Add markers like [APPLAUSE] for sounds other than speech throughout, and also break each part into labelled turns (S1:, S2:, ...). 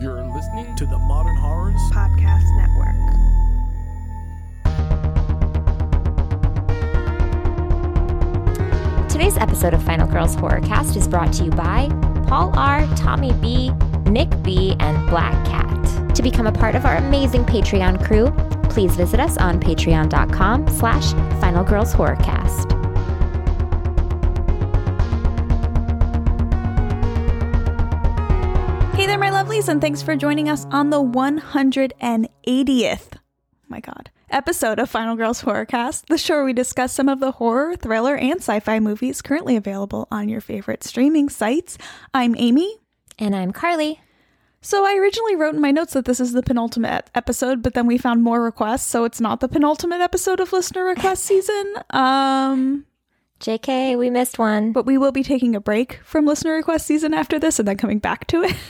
S1: You're listening
S2: to the Modern Horrors
S3: Podcast Network.
S4: Today's episode of Final Girls Horrorcast is brought to you by Paul R., Tommy B., Nick B., and Black Cat. To become a part of our amazing Patreon crew, please visit us on patreon.com slash Final Girls Horrorcast.
S3: Hey there, my lovelies, and thanks for joining us on the 180th, my God, episode of Final Girls Horrorcast, the show where we discuss some of the horror, thriller, and sci fi movies currently available on your favorite streaming sites. I'm Amy.
S4: And I'm Carly.
S3: So I originally wrote in my notes that this is the penultimate episode, but then we found more requests, so it's not the penultimate episode of listener request [LAUGHS] season. Um,
S4: JK, we missed one.
S3: but we will be taking a break from listener request season after this and then coming back to it. [LAUGHS]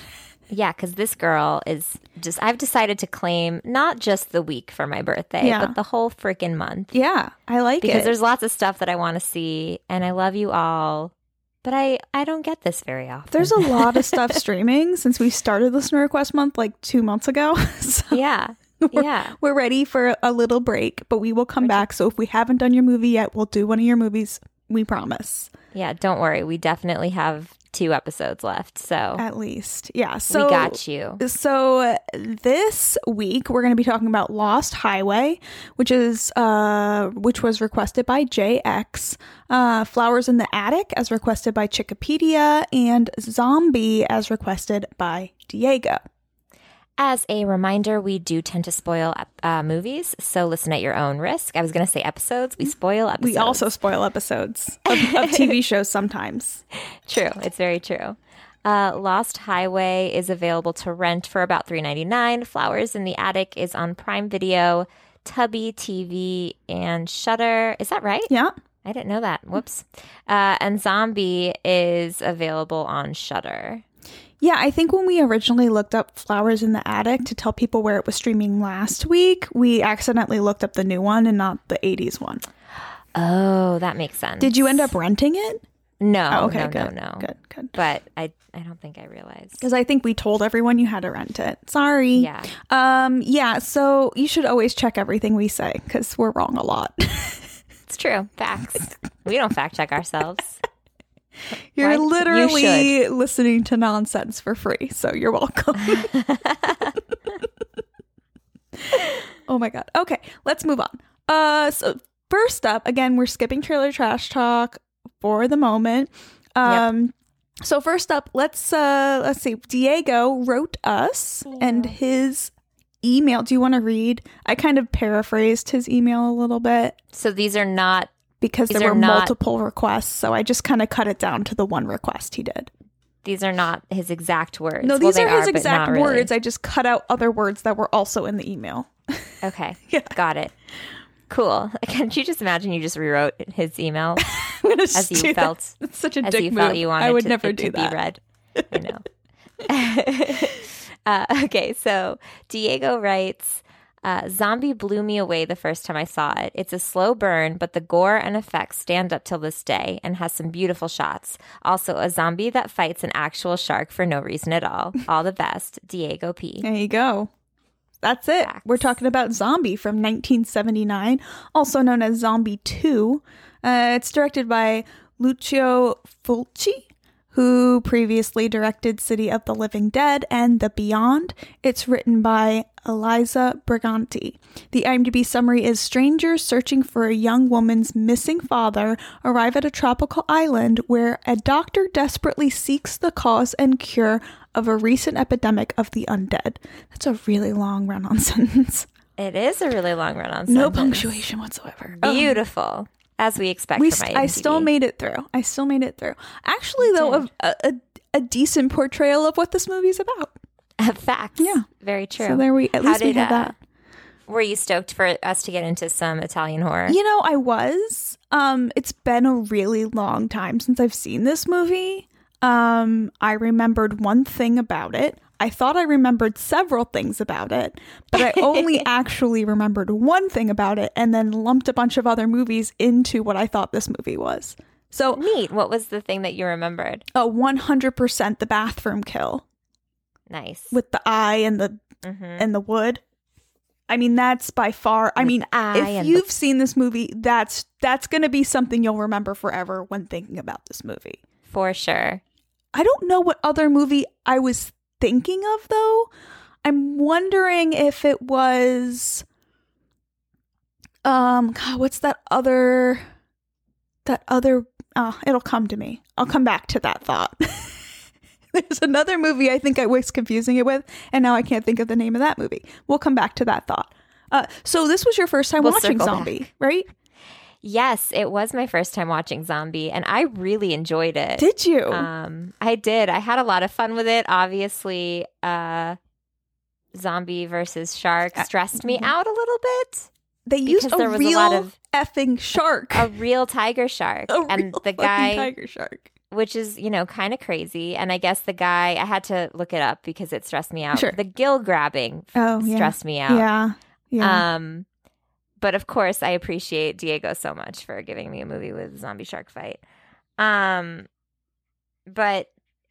S4: Yeah, because this girl is just, I've decided to claim not just the week for my birthday,
S3: Yeah.
S4: but the whole freaking month.
S3: yeah, I like
S4: Because
S3: it.
S4: Because there's lots of stuff that I want to see, and I love you all, but I, I don't get this very often.
S3: There's a lot of stuff [LAUGHS] streaming since we started listener request month like two months ago. [LAUGHS] so
S4: yeah. [LAUGHS] Yeah.
S3: we're ready for a little break, but we will come back. So if we haven't done your movie yet, we'll do one of your movies. We promise.
S4: Yeah, don't worry. We definitely have two episodes left. So
S3: At least. Yeah. So
S4: we got you.
S3: So this week we're going to be talking about Lost Highway, which is uh which was requested by JX, uh Flowers in the Attic as requested by Chikipedia and Zombie as requested by Diego.
S4: As a reminder, we do tend to spoil uh, movies, so listen at your own risk. I was going to say episodes. We spoil episodes.
S3: We also spoil episodes of, of TV [LAUGHS] shows sometimes.
S4: True. It's very true. Uh, Lost Highway is available to rent for about three ninety nine. Flowers in the Attic is on Prime Video, Tubi TV, and Shudder. Is that right?
S3: Yeah.
S4: I didn't know that. Whoops. Uh, and Zombie is available on Shudder.
S3: Yeah, I think when we originally looked up Flowers in the Attic to tell people where it was streaming last week, we accidentally looked up the new one and not the 80s one.
S4: Oh, that makes sense.
S3: Did you end up renting it?
S4: No.
S3: Oh, okay,
S4: no,
S3: good.
S4: no, no.
S3: Good, good.
S4: But I, I don't think I realized.
S3: Because I think we told everyone you had to rent it. Sorry.
S4: Yeah.
S3: Um. Yeah. So you should always check everything we say because we're wrong a lot. [LAUGHS]
S4: It's true. Facts. we don't fact check ourselves. [LAUGHS]
S3: you're
S4: Why- you
S3: literally listening to nonsense for free, so you're welcome. [LAUGHS] [LAUGHS] oh my god. Okay, let's move on. Uh. So first up, again, we're skipping trailer trash talk for the moment. Um. So first up, let's uh let's see. Diego wrote us and his email. Do you want to read? I kind of paraphrased his email a little bit
S4: So these are not
S3: because
S4: These
S3: there were
S4: not-
S3: multiple requests, so I just kind of cut it down to the one request he did.
S4: these are not his exact words.
S3: No, these
S4: they
S3: are his exact
S4: not really.
S3: words. I just cut out other words that were also in the email. [LAUGHS]
S4: Okay.
S3: Yeah.
S4: Got it. Cool. [LAUGHS] Can't you just imagine you just rewrote his email [LAUGHS] as you
S3: that.
S4: felt
S3: It's such a
S4: as
S3: dick
S4: you
S3: move.
S4: felt you wanted
S3: I would
S4: to,
S3: never do that.
S4: be read. I know. uh, okay, so Diego writes. Uh, Zombie blew me away the first time I saw it. It's a slow burn, but the gore and effects stand up till this day and has some beautiful shots. Also, a zombie that fights an actual shark for no reason at all. [LAUGHS] All the best, Diego P.
S3: There you go. That's it.
S4: Facts.
S3: We're talking about Zombie from 1979, also known as Zombie 2. Uh, it's directed by Lucio Fulci, who previously directed City of the Living Dead and The Beyond. It's written by Elisa Briganti. The IMDb summary is Strangers searching for a young woman's missing father arrive at a tropical island where a doctor desperately seeks the cause and cure of a recent epidemic of the undead. That's a really long run on [LAUGHS] sentence.
S4: It is a really long run on sentence.
S3: No punctuation whatsoever. Um,
S4: Beautiful, as we expect
S3: we st- I still made it through. I still made it through. Actually, though, a, a, a decent portrayal of what this movie's about. [LAUGHS]
S4: facts.
S3: Yeah.
S4: very true.
S3: So there we at
S4: How
S3: least we
S4: did,
S3: had
S4: uh,
S3: that.
S4: Were you stoked for us to get into some Italian horror?
S3: You know, I was. Um, it's been a really long time since I've seen this movie. Um, I remembered one thing about it. I thought I remembered several things about it, but I only [LAUGHS] actually remembered one thing about it and then lumped a bunch of other movies into what I thought this movie was. So,
S4: Neat. What was the thing that you remembered?
S3: a 100% the bathroom kill.
S4: Nice.
S3: with the eye and the
S4: Mhm.
S3: and the wood. I mean, that's by far. I mean,
S4: the
S3: if you've seen this movie, that's that's going to be something you'll remember forever when thinking about this movie.
S4: For sure.
S3: I don't know what other movie I was thinking of though. I'm wondering if it was um God, what's that other that other oh, it'll come to me. I'll come back to that thought. [LAUGHS] There's another movie I think I was confusing it with, and now I can't think of the name of that movie. We'll come back to that thought. Uh, so this was your first time
S4: We'll
S3: watching Zombie,
S4: back.
S3: right?
S4: Yes, it was my first time watching Zombie, and I really enjoyed it.
S3: Did you?
S4: Um, I did. I had a lot of fun with it. Obviously, uh, zombie versus shark
S3: Uh,
S4: stressed me
S3: mhm.
S4: out a little bit.
S3: they used a
S4: a
S3: real
S4: lot of-
S3: effing shark.
S4: A real tiger shark,
S3: a
S4: and
S3: real
S4: the guy,
S3: tiger shark.
S4: which is you know kind of crazy. And I guess the guy, I had to look it up because it stressed me out.
S3: Sure.
S4: The gill grabbing
S3: Oh yeah,
S4: stressed me out.
S3: yeah, yeah.
S4: Um, but of course, I appreciate Diego so much for giving me a movie with a zombie shark fight. Um, but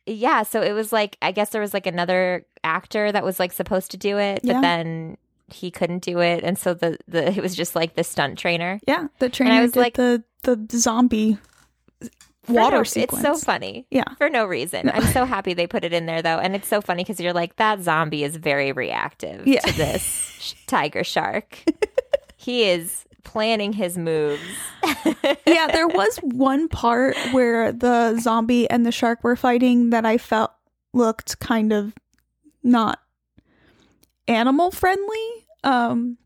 S4: yeah, so it was like I guess there was like another actor that was like supposed to do it, but
S3: Yeah.
S4: then he couldn't do it, and so the the [LAUGHS] it was just like the stunt trainer.
S3: yeah, the trainer I
S4: was
S3: did
S4: like-
S3: the the zombie water
S4: no-
S3: sequence.
S4: It's so funny.
S3: Yeah.
S4: For no reason.
S3: No.
S4: I'm so happy they put it in there though. And it's so funny because you're like, that zombie is very reactive
S3: Yeah.
S4: to this [LAUGHS] sh- tiger shark. [LAUGHS] he is planning his moves. [LAUGHS]
S3: yeah, there was one part where the zombie and the shark were fighting that I felt looked kind of not animal friendly. Um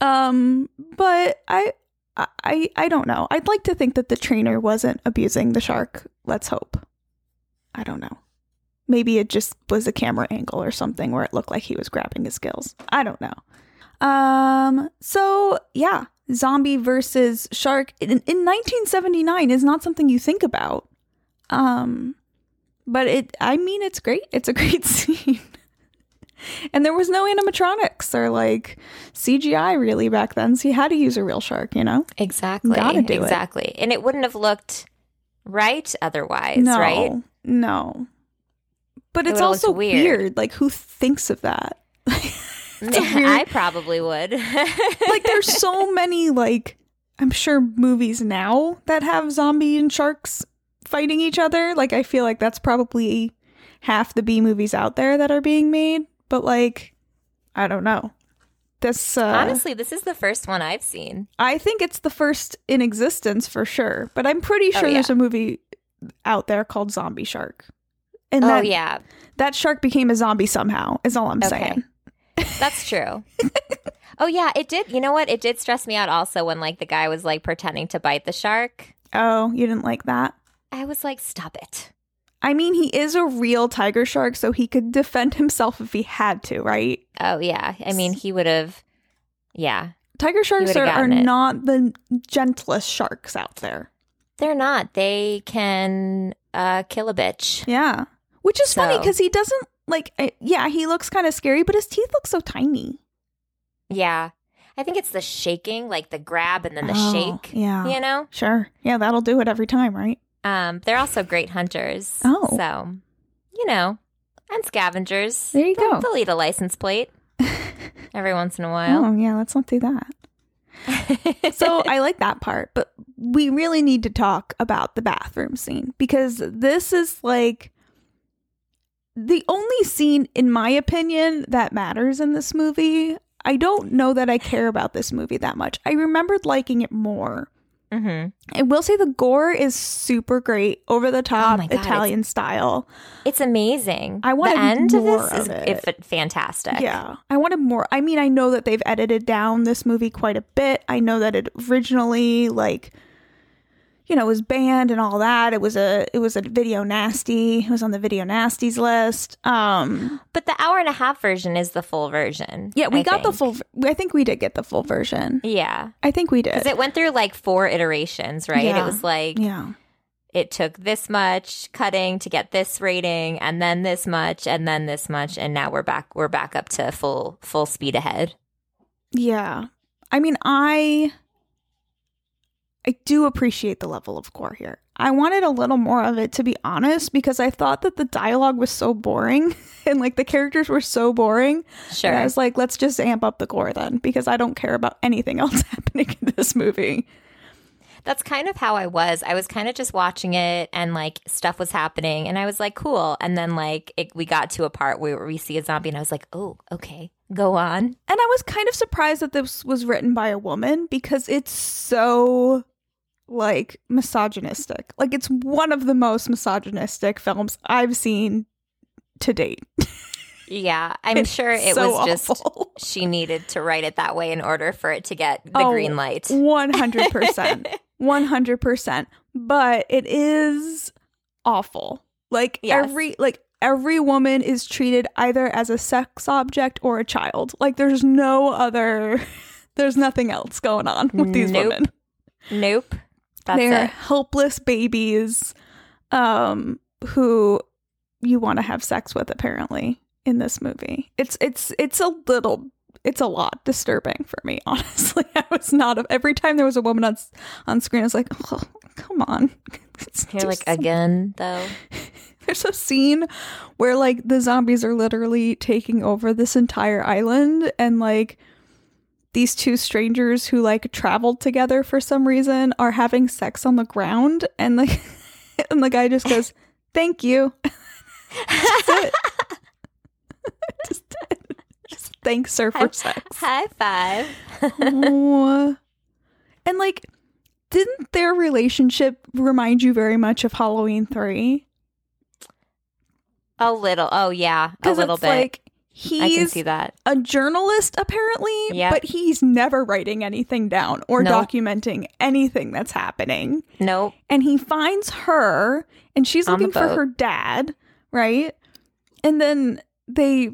S3: um but I I I don't know. I'd like to think that the trainer wasn't abusing the shark. Let's hope. I don't know. Maybe it just was a camera angle or something where it looked like he was grabbing his gills. I don't know. Um so yeah, zombie versus shark in, in 1979 is not something you think about. Um but it I mean it's great. It's a [LAUGHS] great scene. and there was no animatronics or like CGI really back then, so you had to use a real shark, you know?
S4: Exactly.
S3: Gotta do it.
S4: exactly. And it wouldn't have looked right otherwise,
S3: no,
S4: right?
S3: No. But
S4: It
S3: it's also
S4: weird.
S3: weird. Like who thinks of that? It's a weird-
S4: I probably would. [LAUGHS]
S3: like there's so many like I'm sure movies now that have zombie and sharks fighting each other. Like I feel like that's probably half the B movies out there that are being made. But like I don't know. This uh,
S4: Honestly, this is the first one I've seen.
S3: I think it's the first in existence for sure. But I'm pretty
S4: Oh,
S3: sure
S4: yeah.
S3: there's a movie out there called Zombie Shark. And
S4: oh
S3: that
S4: yeah,
S3: that shark became a zombie somehow. Is all I'm
S4: Okay.
S3: saying.
S4: That's true. oh yeah, it did. You know what? It did stress me out also when like the guy was like pretending to bite the shark.
S3: Oh, you didn't like that?
S4: I was like, stop it.
S3: I mean, he is a real tiger shark, so he could defend himself if he had to, right?
S4: Oh yeah. I mean, he would have. Yeah,
S3: Tiger sharks are, are not the gentlest sharks out there.
S4: they're not. They can uh, kill a bitch.
S3: Yeah. Which is funny because he doesn't, like, uh, yeah, he looks kind of scary, but his teeth look so tiny.
S4: Yeah, I think it's the shaking, like the grab and then the
S3: Oh,
S4: shake.
S3: Yeah.
S4: You know.
S3: Sure. Yeah, that'll do it every time, right?
S4: Um, they're also great hunters.
S3: Oh.
S4: so you know, and scavengers.
S3: There you
S4: They'll-
S3: go.
S4: They'll eat a license plate [LAUGHS] every once in a while.
S3: Oh, yeah, let's not do that. [LAUGHS] so I like that part, but we really need to talk about the bathroom scene because this is like the only scene, in my opinion, that matters in this movie. I don't know that I care about this movie that much. I remembered liking it more.
S4: hmm
S3: I will say the gore is super great, over the top,
S4: Oh God,
S3: Italian style.
S4: It's amazing.
S3: I want
S4: the end of this
S3: of
S4: is
S3: it.
S4: if- fantastic.
S3: Yeah, I wanted more. I mean, I know that they've edited down this movie quite a bit. I know that it originally, like, you know, it was banned and all that. It was a, it was a video nasty. It was on the video nasties list. Um,
S4: But the hour and a half version is the full version.
S3: yeah, we
S4: I
S3: got the full. I think we did get the full version.
S4: Yeah.
S3: I think we did.
S4: Because it went through like four iterations, right?
S3: Yeah.
S4: It was like
S3: yeah,
S4: it took this much cutting to get this rating, and then this much, and then this much, and now we're back. We're back up to full full speed ahead.
S3: yeah. I mean, I, I do appreciate the level of gore here. I wanted a little more of it to be honest because I thought that the dialogue was so boring [LAUGHS] and like the characters were so boring.
S4: Sure.
S3: I was like, let's just amp up the gore then because I don't care about anything [LAUGHS] else happening in this movie.
S4: That's kind of how I was. I was kind of just watching it and like stuff was happening and I was like, cool. And then like it, we got to a part where we see a zombie and I was like, oh, okay, go on.
S3: And I was kind of surprised that this was written by a woman because it's so like misogynistic. Like it's one of the most misogynistic films I've seen to date.
S4: Yeah, I'm [LAUGHS]
S3: It's
S4: sure it
S3: so
S4: was just she needed to write it that way in order for it to get the
S3: Oh,
S4: green light.
S3: 100%. 100%. [LAUGHS] But it is awful. Like
S4: Yes.
S3: every like every woman is treated either as a sex object or a child. Like there's no other [LAUGHS] there's nothing else going on with these
S4: Nope.
S3: women.
S4: Nope. That's
S3: They're
S4: it.
S3: helpless babies um who you want to have sex with apparently in this movie. It's it's it's a little it's a lot disturbing for me [LAUGHS] honestly. I was not every time there was a woman on on screen I was like, "Oh, come on." [LAUGHS] It's
S4: You're like
S3: just-
S4: again though. [LAUGHS]
S3: there's a scene where like the zombies are literally taking over this entire island and like these two strangers who like traveled together for some reason are having sex on the ground and like [LAUGHS] and the guy just goes thank you [LAUGHS] just, just thanks her for sex
S4: High five.
S3: And like didn't their relationship remind you very much of halloween 3
S4: A little. Oh yeah, a little
S3: it's
S4: bit.
S3: like
S4: I can
S3: he's
S4: see that.
S3: a journalist apparently,
S4: Yep.
S3: but he's never writing anything down or
S4: Nope.
S3: documenting anything that's happening.
S4: Nope.
S3: And he finds her and she's
S4: On
S3: looking for her dad, right? And then they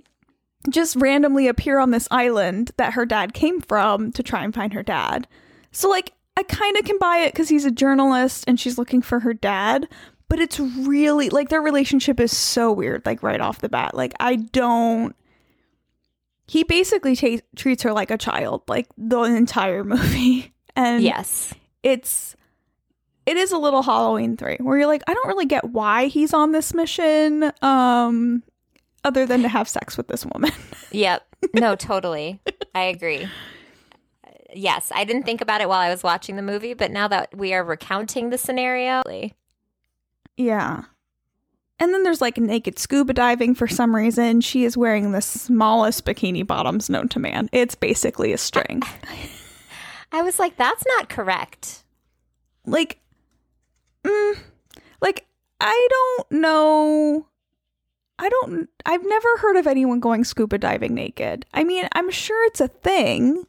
S3: just randomly appear on this island that her dad came from to try and find her dad. So like I kind of can buy it cuz he's a journalist and she's looking for her dad, but it's really like their relationship is so weird like right off the bat. Like I don't he basically ta- treats her like a child like the entire movie. [LAUGHS] And
S4: Yes.
S3: it's it is a little Halloween 3 where you're like I don't really get why he's on this mission um other than to have sex with this woman. [LAUGHS]
S4: Yep. No, totally. I agree. Yes, I didn't think about it while I was watching the movie, but now that we are recounting the scenario,
S3: yeah. And then there's like naked scuba diving for some reason. She is wearing the smallest bikini bottoms known to man. It's basically a string.
S4: I was like, that's not correct.
S3: like mm, like I don't know I don't I've never heard of anyone going scuba diving naked. I mean, I'm sure it's a thing,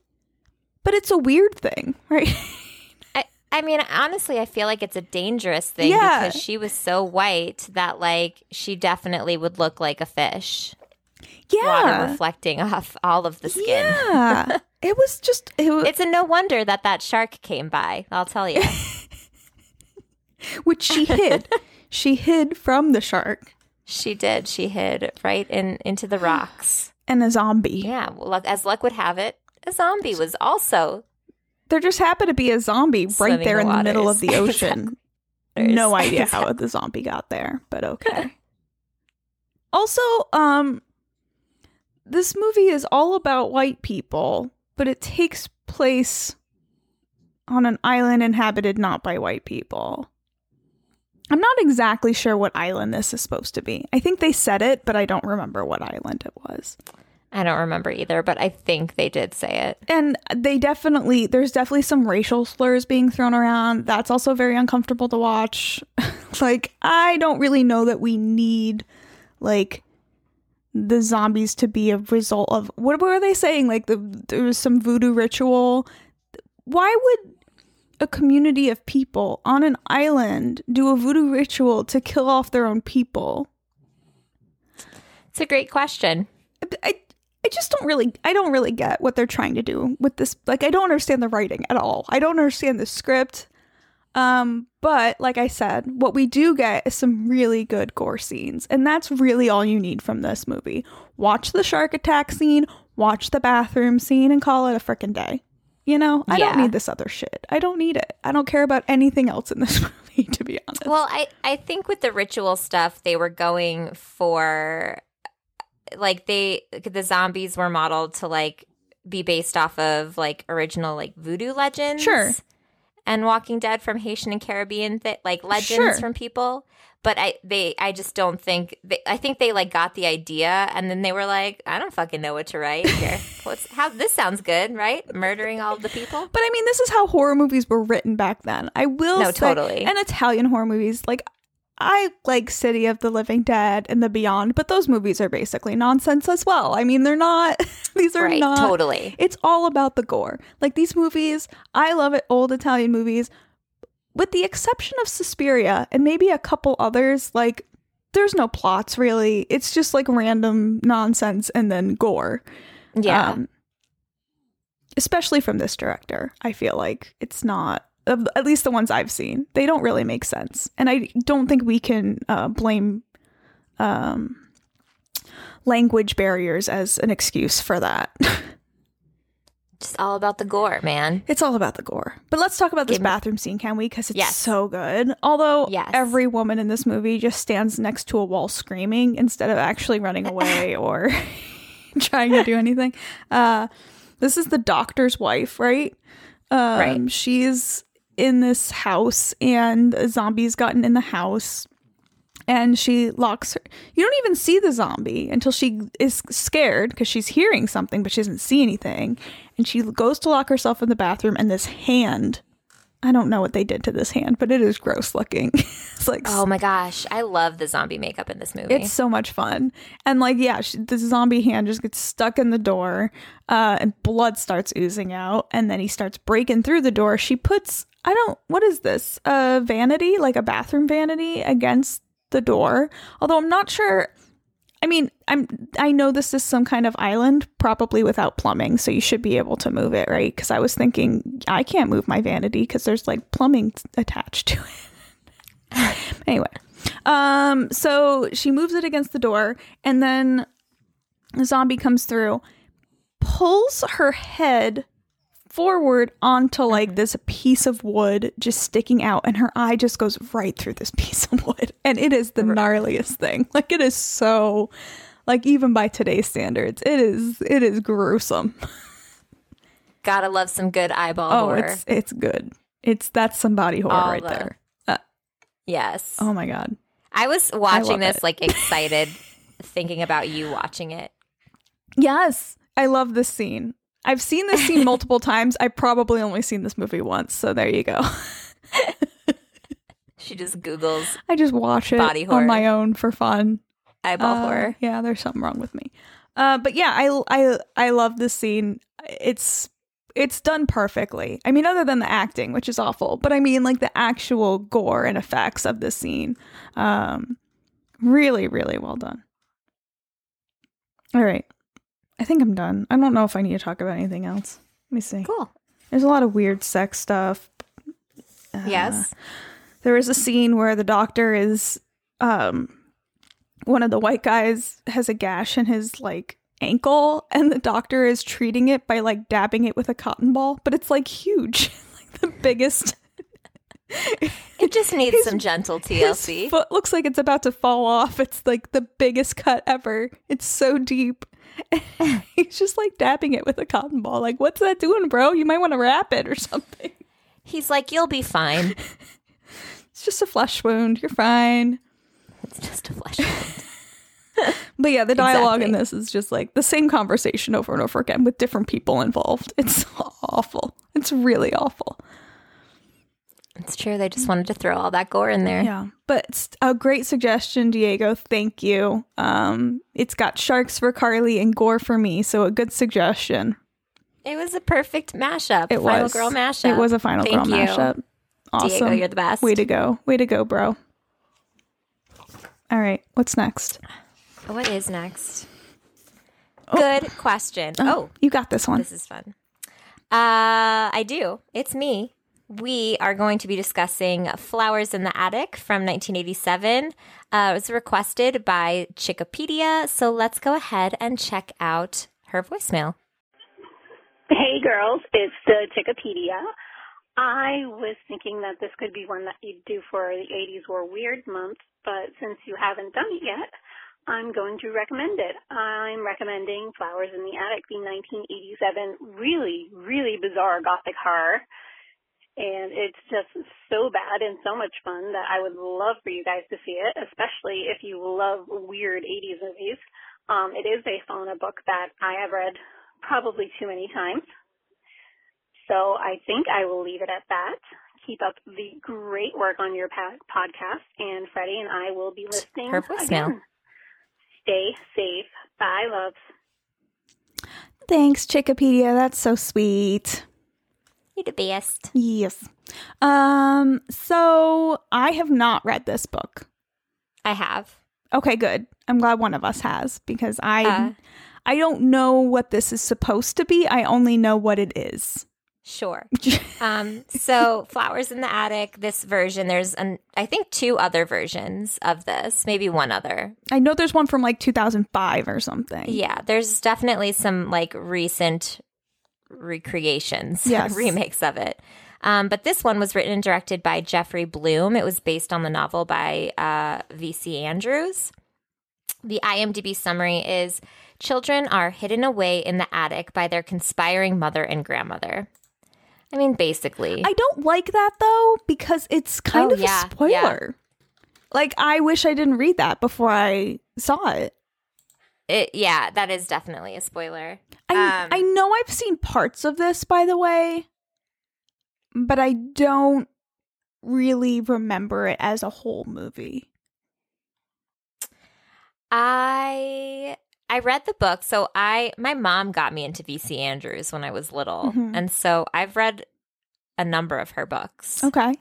S3: but it's a weird thing, right? [LAUGHS]
S4: I, mean, honestly, I feel like it's a dangerous thing
S3: Yeah.
S4: because she was so white that, like, she definitely would look like a fish.
S3: Yeah.
S4: Water reflecting off all of the skin.
S3: Yeah. [LAUGHS] it was just it was,
S4: It's a no wonder that that shark came by. I'll tell you. [LAUGHS]
S3: which she hid. she hid from the shark
S4: she did. She hid right in into the [GASPS] rocks.
S3: and a zombie.
S4: Yeah. Well, as luck would have it, a zombie was also.
S3: There just happened to be a zombie right there
S4: the
S3: in the middle of the [LAUGHS] ocean. No idea how the zombie got there, but okay. [LAUGHS] also, um this movie is all about white people, but it takes place on an island inhabited not by white people. I'm not exactly sure what island this is supposed to be. I think they said it, but I don't remember what island it was.
S4: I don't remember either, but I think they did say it.
S3: And they definitely, there's definitely some racial slurs being thrown around. That's also very uncomfortable to watch. [LAUGHS] like, I don't really know that we need, like, the zombies to be a result of what were they saying? Like, the, there was some voodoo ritual. Why would a community of people on an island do a voodoo ritual to kill off their own people?
S4: It's a great question.
S3: I just don't really I don't really get what they're trying to do with this like I don't understand the writing at all. I don't understand the script. Um but like I said, what we do get is some really good gore scenes and that's really all you need from this movie. Watch the shark attack scene, watch the bathroom scene and call it a freaking day. You know, I don't need this other shit. I don't need it. I don't care about anything else in this movie. [LAUGHS] movie, to be honest.
S4: Well, I I think with the ritual stuff, they were going for like they the zombies were modeled to like be based off of like original like voodoo legends.
S3: Sure.
S4: And Walking Dead from Haitian and Caribbean th- like legends
S3: Sure.
S4: from people. But I they I just don't think they, I think they like got the idea and then they were like I don't fucking know what to write here. [LAUGHS] What's how this sounds good, right? Murdering all the people.
S3: But I mean, this is how horror movies were written back then. I will
S4: No,
S3: say,
S4: totally.
S3: And Italian horror movies, like I like City of the Living Dead and The Beyond, but those movies are basically nonsense as well. I mean, they're not. [LAUGHS] these are
S4: right,
S3: not.
S4: totally.
S3: It's all about the gore. Like these movies, I love it. Old Italian movies, with the exception of Suspiria and maybe a couple others. Like there's no plots really. It's just like random nonsense and then gore.
S4: Yeah.
S3: Um, especially from this director, I feel like it's not. Of- At least the ones I've seen, they don't really make sense, and I don't think we can uh, blame um, language barriers as an excuse for that. [LAUGHS]
S4: just all about the gore, man.
S3: it's all about the gore. But let's talk about this
S4: Give me-
S3: bathroom scene, can we? Because it's
S4: Yes.
S3: so good. Although
S4: Yes.
S3: every woman in this movie just stands next to a wall screaming instead of actually running away [LAUGHS] or [LAUGHS] trying to do anything. Uh, this is the doctor's wife, right? Um,
S4: Right.
S3: She's in this house, and a zombie's gotten in the house. And she locks her. You don't even see the zombie until she is scared because she's hearing something, but she doesn't see anything. And she goes to lock herself in the bathroom, and this hand I don't know what they did to this hand, but it is gross looking. [LAUGHS] it's like
S4: Oh my gosh, I love the zombie makeup in this movie.
S3: it's so much fun. And like, yeah, she, the zombie hand just gets stuck in the door, uh, and blood starts oozing out. And then he starts breaking through the door. She puts, I don't, what is this? A vanity, like a bathroom vanity against the door. Although I'm not sure. I mean, I'm, I know this is some kind of island, probably without plumbing. So you should be able to move it, right? Because I was thinking, I can't move my vanity because there's like plumbing attached to it. [LAUGHS] anyway. Um, so she moves it against the door, and then the zombie comes through, pulls her head forward onto like this piece of wood just sticking out, and her eye just goes right through this [LAUGHS] piece of wood. And it is the gnarliest thing. Like it is so like even by today's standards, it is it is gruesome. [LAUGHS]
S4: Gotta love some good eyeball
S3: Oh,
S4: horror.
S3: it's it's good. It's that's some body horror
S4: All
S3: right
S4: the-
S3: there. Uh,
S4: yes.
S3: oh my god.
S4: I was watching
S3: love
S4: this
S3: it.
S4: like [LAUGHS] excited, thinking about you watching it.
S3: Yes, I love this scene. I've seen this scene [LAUGHS] multiple times. I probably only seen this movie once, so there you go. [LAUGHS]
S4: She just Googles
S3: I just watch it
S4: Body horror.
S3: on my own for fun.
S4: eyeball
S3: Uh,
S4: horror.
S3: Yeah, there's something wrong with me. Uh, but yeah, I I I love this scene. It's it's done perfectly. I mean, other than the acting, which is awful, but I mean, like the actual gore and effects of the scene, um, really, really well done. All right, I think I'm done. I don't know if I need to talk about anything else. Let me see.
S4: Cool.
S3: There's a lot of weird sex stuff. Uh,
S4: yes.
S3: there is a scene where the doctor is um one of the white guys has a gash in his like ankle and the doctor is treating it by like dabbing it with a cotton ball but it's like huge [LAUGHS] like the biggest [LAUGHS]
S4: It just needs
S3: His-
S4: some gentle
S3: his
S4: TLC.
S3: foot looks like it's about to fall off it's like the biggest cut ever it's so deep [LAUGHS] he's just like dabbing it with a cotton ball like what's that doing bro you might want to wrap it or something
S4: He's like, you'll be fine. [LAUGHS]
S3: it's just a flesh wound you're fine
S4: It's just a flesh wound. [LAUGHS]
S3: But yeah, the dialogue in this is just like the same conversation over and over again with different people involved. It's awful. It's really awful.
S4: It's true. They just wanted to throw all that gore in there.
S3: Yeah. But it's a great suggestion, Diego. Thank you. Um, it's got sharks for Carly and gore for me, so a good suggestion.
S4: It was a perfect mashup.
S3: It
S4: Final
S3: was
S4: girl mashup.
S3: It was a final
S4: Thank
S3: girl
S4: you.
S3: mashup. Awesome.
S4: Diego, you're the best.
S3: Way to go. Way to go, bro. All right. What's next?
S4: What is next? Good question. Oh,
S3: You got this one.
S4: this is fun. Uh, I do. It's me. We are going to be discussing Flowers in the Attic from 1987. Uh, it was requested by Chickopedia. So let's go ahead and check out her voicemail.
S1: Hey girls, it's the Chickopedia. I was thinking that this could be one that you'd do for the 80s or Weird Month, but since you haven't done it yet, I'm going to recommend it. I'm recommending Flowers in the Attic, the 1987 really, really bizarre gothic horror. And it's just so bad and so much fun that I would love for you guys to see it, especially if you love weird 80s movies. Um, it is based on a book that I have read probably too many times. So I think I will leave it at that. Keep up the great work on your pa- podcast, and Freddie and I will be listening
S4: Her voicemail.
S1: again. Stay safe. Bye, loves.
S3: Thanks, Chickapedia. That's so sweet.
S4: You're the best.
S3: Yes. Um, so I have not read this book.
S4: I have.
S3: Okay, good. I'm glad one of us has because I
S4: Uh.
S3: I don't know what this is supposed to be. I only know what it is.
S4: Sure. [LAUGHS] Um, so Flowers in the Attic, this version, there's an I think two other versions of this, maybe one other.
S3: I know there's one from like 2005 or something.
S4: Yeah, there's definitely some like recent recreations, [LAUGHS]
S3: Yes.
S4: remakes of it. Um, but this one was written and directed by Jeffrey Bloom. It was based on the novel by uh, V.C. Andrews. The IMDb summary is Children are hidden away in the attic by their conspiring mother and grandmother. I mean, basically.
S3: I don't like that though because it's kind
S4: Oh,
S3: of
S4: yeah,
S3: a spoiler. Like I wish I didn't read that before I saw it.
S4: It, yeah, that is definitely a spoiler.
S3: I
S4: Um,
S3: I know I've seen parts of this by the way, but I don't really remember it as a whole movie.
S4: I I read the book. So I my mom got me into VC Andrews when I was little.
S3: Mhm.
S4: And so I've read a number of her books.
S3: Okay.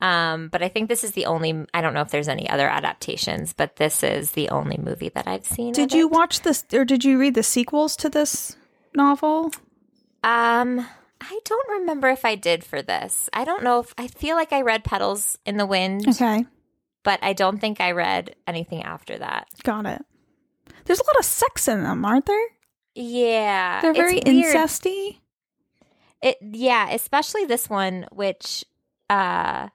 S4: Um, but I think this is the only I don't know if there's any other adaptations, but this is the only movie that I've seen.
S3: Did you
S4: it.
S3: watch this or did you read the sequels to this novel?
S4: Um I don't remember if I did for this. I don't know if I feel like I read Petals in the Wind,
S3: Okay.
S4: but I don't think I read anything after that.
S3: Got it. There's a lot of sex in them, aren't there?
S4: Yeah.
S3: They're very incesty.
S4: It yeah, especially this one, which uh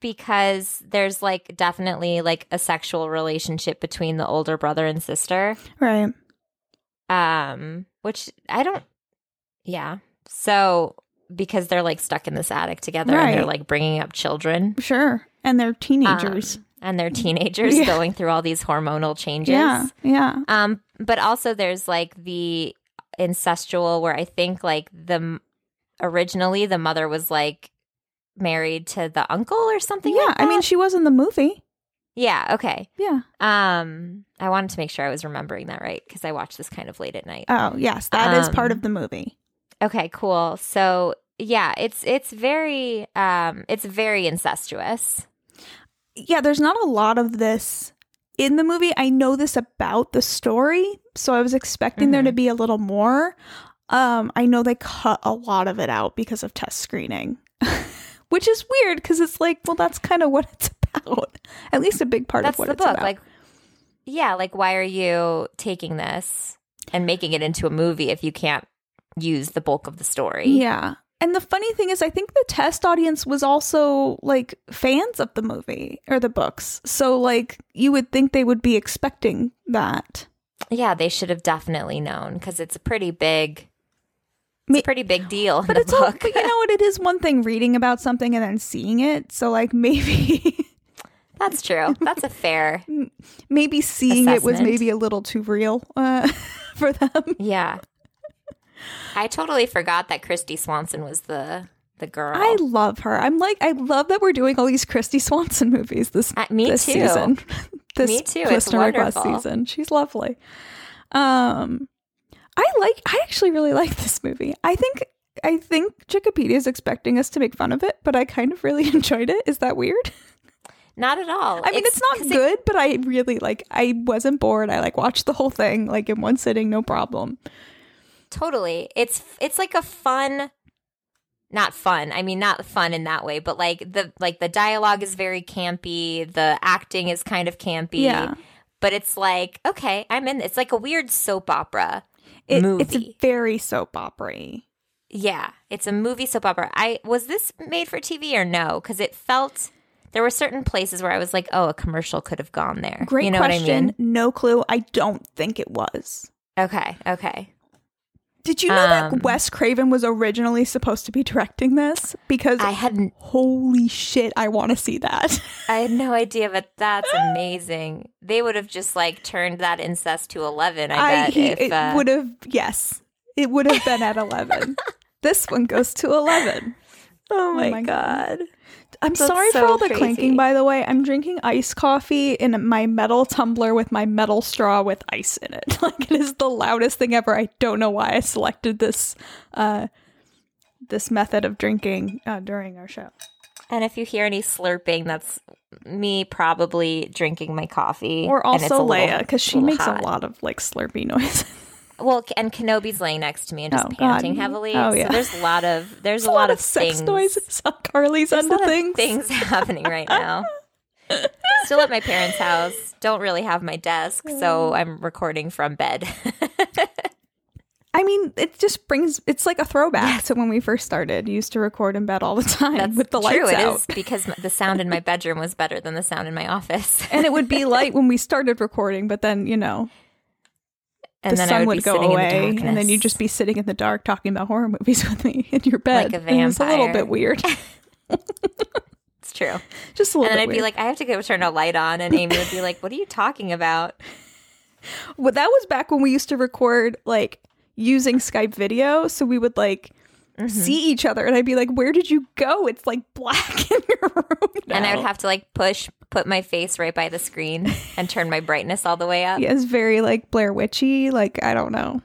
S4: because there's like definitely like a sexual relationship between the older brother and sister.
S3: Right.
S4: Um, which I don't yeah. So because they're like stuck in this attic together and they're like bringing up children.
S3: Sure. And they're teenagers.
S4: um, and they're [LAUGHS] teenagers
S3: Yeah.
S4: going through all these hormonal changes.
S3: yeah. Yeah.
S4: Um, but also there's like the incestual where I think like the originally the mother was like married to the uncle or something.
S3: Yeah.
S4: like
S3: I mean, she was in the movie.
S4: yeah. Okay.
S3: Yeah.
S4: Um, I wanted to make sure I was remembering that right because I watched this kind of late at night.
S3: Oh, yes. that is part
S4: Um,
S3: of the movie.
S4: Okay. Cool. So yeah, it's it's very um it's very incestuous.
S3: Yeah. There's not a lot of this in the movie. I know this about the story. So I was expecting there
S4: Mhm.
S3: to be a little more. Um, I know they cut a lot of it out because of test screening, [LAUGHS] which is weird because it's like, well, that's kind of [LAUGHS] what it's about. At least a big part
S4: That's
S3: of what
S4: the
S3: it's
S4: book.
S3: about.
S4: Like, yeah, like why are you taking this and making it into a movie if you can't use the bulk of the story?
S3: Yeah. And the funny thing is, I think the test audience was also like fans of the movie or the books. So, like, you would think they would be expecting that.
S4: Yeah, they should have definitely known because it's a pretty big, it's a pretty big deal
S3: But it's all,
S4: book.
S3: but you know what? It is one thing reading about something and then seeing it. So, like, [LAUGHS] maybe,
S4: That's true. That's a fair.
S3: maybe seeing it was maybe a little too real uh, [LAUGHS] for them.
S4: Yeah. I totally forgot that Kristy Swanson was the the girl.
S3: I love her. I'm like, I love that we're doing all these Kristy Swanson movies this
S4: Uh, me
S3: this
S4: too.
S3: season. this
S4: Me too. It's
S3: listener request season. She's lovely. Um, I like. I actually really [LAUGHS] like this movie. I think. I think Wikipedia is expecting us to make fun of it, but I kind of really [LAUGHS] enjoyed it. Is that weird? [LAUGHS]
S4: Not at all.
S3: I mean, it's, not
S4: 'cause it-
S3: good, but I really like. I wasn't bored. I like watched the whole thing like in one sitting, no problem.
S4: totally. It's it's like a fun not fun. I mean not fun in that way, but like the like the dialogue is very campy, the acting is kind of campy.
S3: Yeah.
S4: But it's like, okay, I'm in it's like a weird soap opera
S3: It,
S4: movie.
S3: It's very soap opera
S4: Yeah, it's a movie soap opera. I was this made for TV or no? Because it felt there were certain places where I was like, oh, a commercial could have gone there.
S3: Great
S4: you know
S3: question.
S4: what I mean?
S3: No clue. I don't think it was.
S4: Okay, okay.
S3: Did you know
S4: Um,
S3: that Wes Craven was originally supposed to be directing this? Because
S4: I hadn't.
S3: holy shit, I want to see that.
S4: I had no [LAUGHS] idea, but that's amazing. They would have just like turned that incest to eleven. I, bet
S3: he,
S4: if
S3: it
S4: uh,
S3: would have yes, it would have been at eleven. [LAUGHS] this one goes to eleven.
S4: Oh
S3: my
S4: my
S3: God.
S4: god!
S3: I'm
S4: That's
S3: sorry for all the
S4: crazy.
S3: clanking, by the way. I'm drinking iced coffee in my metal tumbler with my metal straw with ice in it. [LAUGHS] Like it is the loudest thing ever. I don't know why I selected this uh this method of drinking uh, during our show.
S4: And if you hear any slurping, that's me probably drinking my coffee.
S3: Or
S4: and it's
S3: also Leia, because she makes
S4: hot.
S3: a lot of like slurpy [LAUGHS] noises.
S4: Well, and Kenobi's laying next to me and just
S3: Oh, God.
S4: panting heavily.
S3: Oh, yeah.
S4: So there's a lot of there's
S3: There's
S4: a lot, of
S3: sex
S4: things.
S3: noises on Carly's
S4: There's
S3: end of things.
S4: things [LAUGHS] happening right now. [LAUGHS] Still at my parents' house. Don't really have my desk, so oh. I'm recording from bed. [LAUGHS]
S3: I mean, it just brings it's like a throwback to when we first started. You used to record in bed all the time
S4: That's
S3: with the
S4: true.
S3: lights
S4: It
S3: out.
S4: is because the sound in my bedroom was better than the sound in my office.
S3: and it would be light when we started recording, but then, you know,
S4: and
S3: the
S4: then I
S3: sun
S4: would,
S3: would,
S4: be
S3: go
S4: sitting
S3: away,
S4: in the
S3: and then you'd just be sitting in the dark talking about horror movies [LAUGHS] with me in your bed.
S4: Like a
S3: And It was a little bit weird. [LAUGHS]
S4: It's true. [LAUGHS]
S3: just a
S4: And then I'd be like, I have to go turn a light on, and Amy would be like, "What are you talking about?"
S3: well, that was back when we used to record like using Skype video. So we would like
S4: Mm-hmm.
S3: see each other, and I'd be like, "Where did you go? It's like black [LAUGHS] in your room."
S4: And I would have to like push, put my face right by the screen, and turn my brightness all the way up.
S3: Yeah, it's very like Blair Witchy. Like I don't know.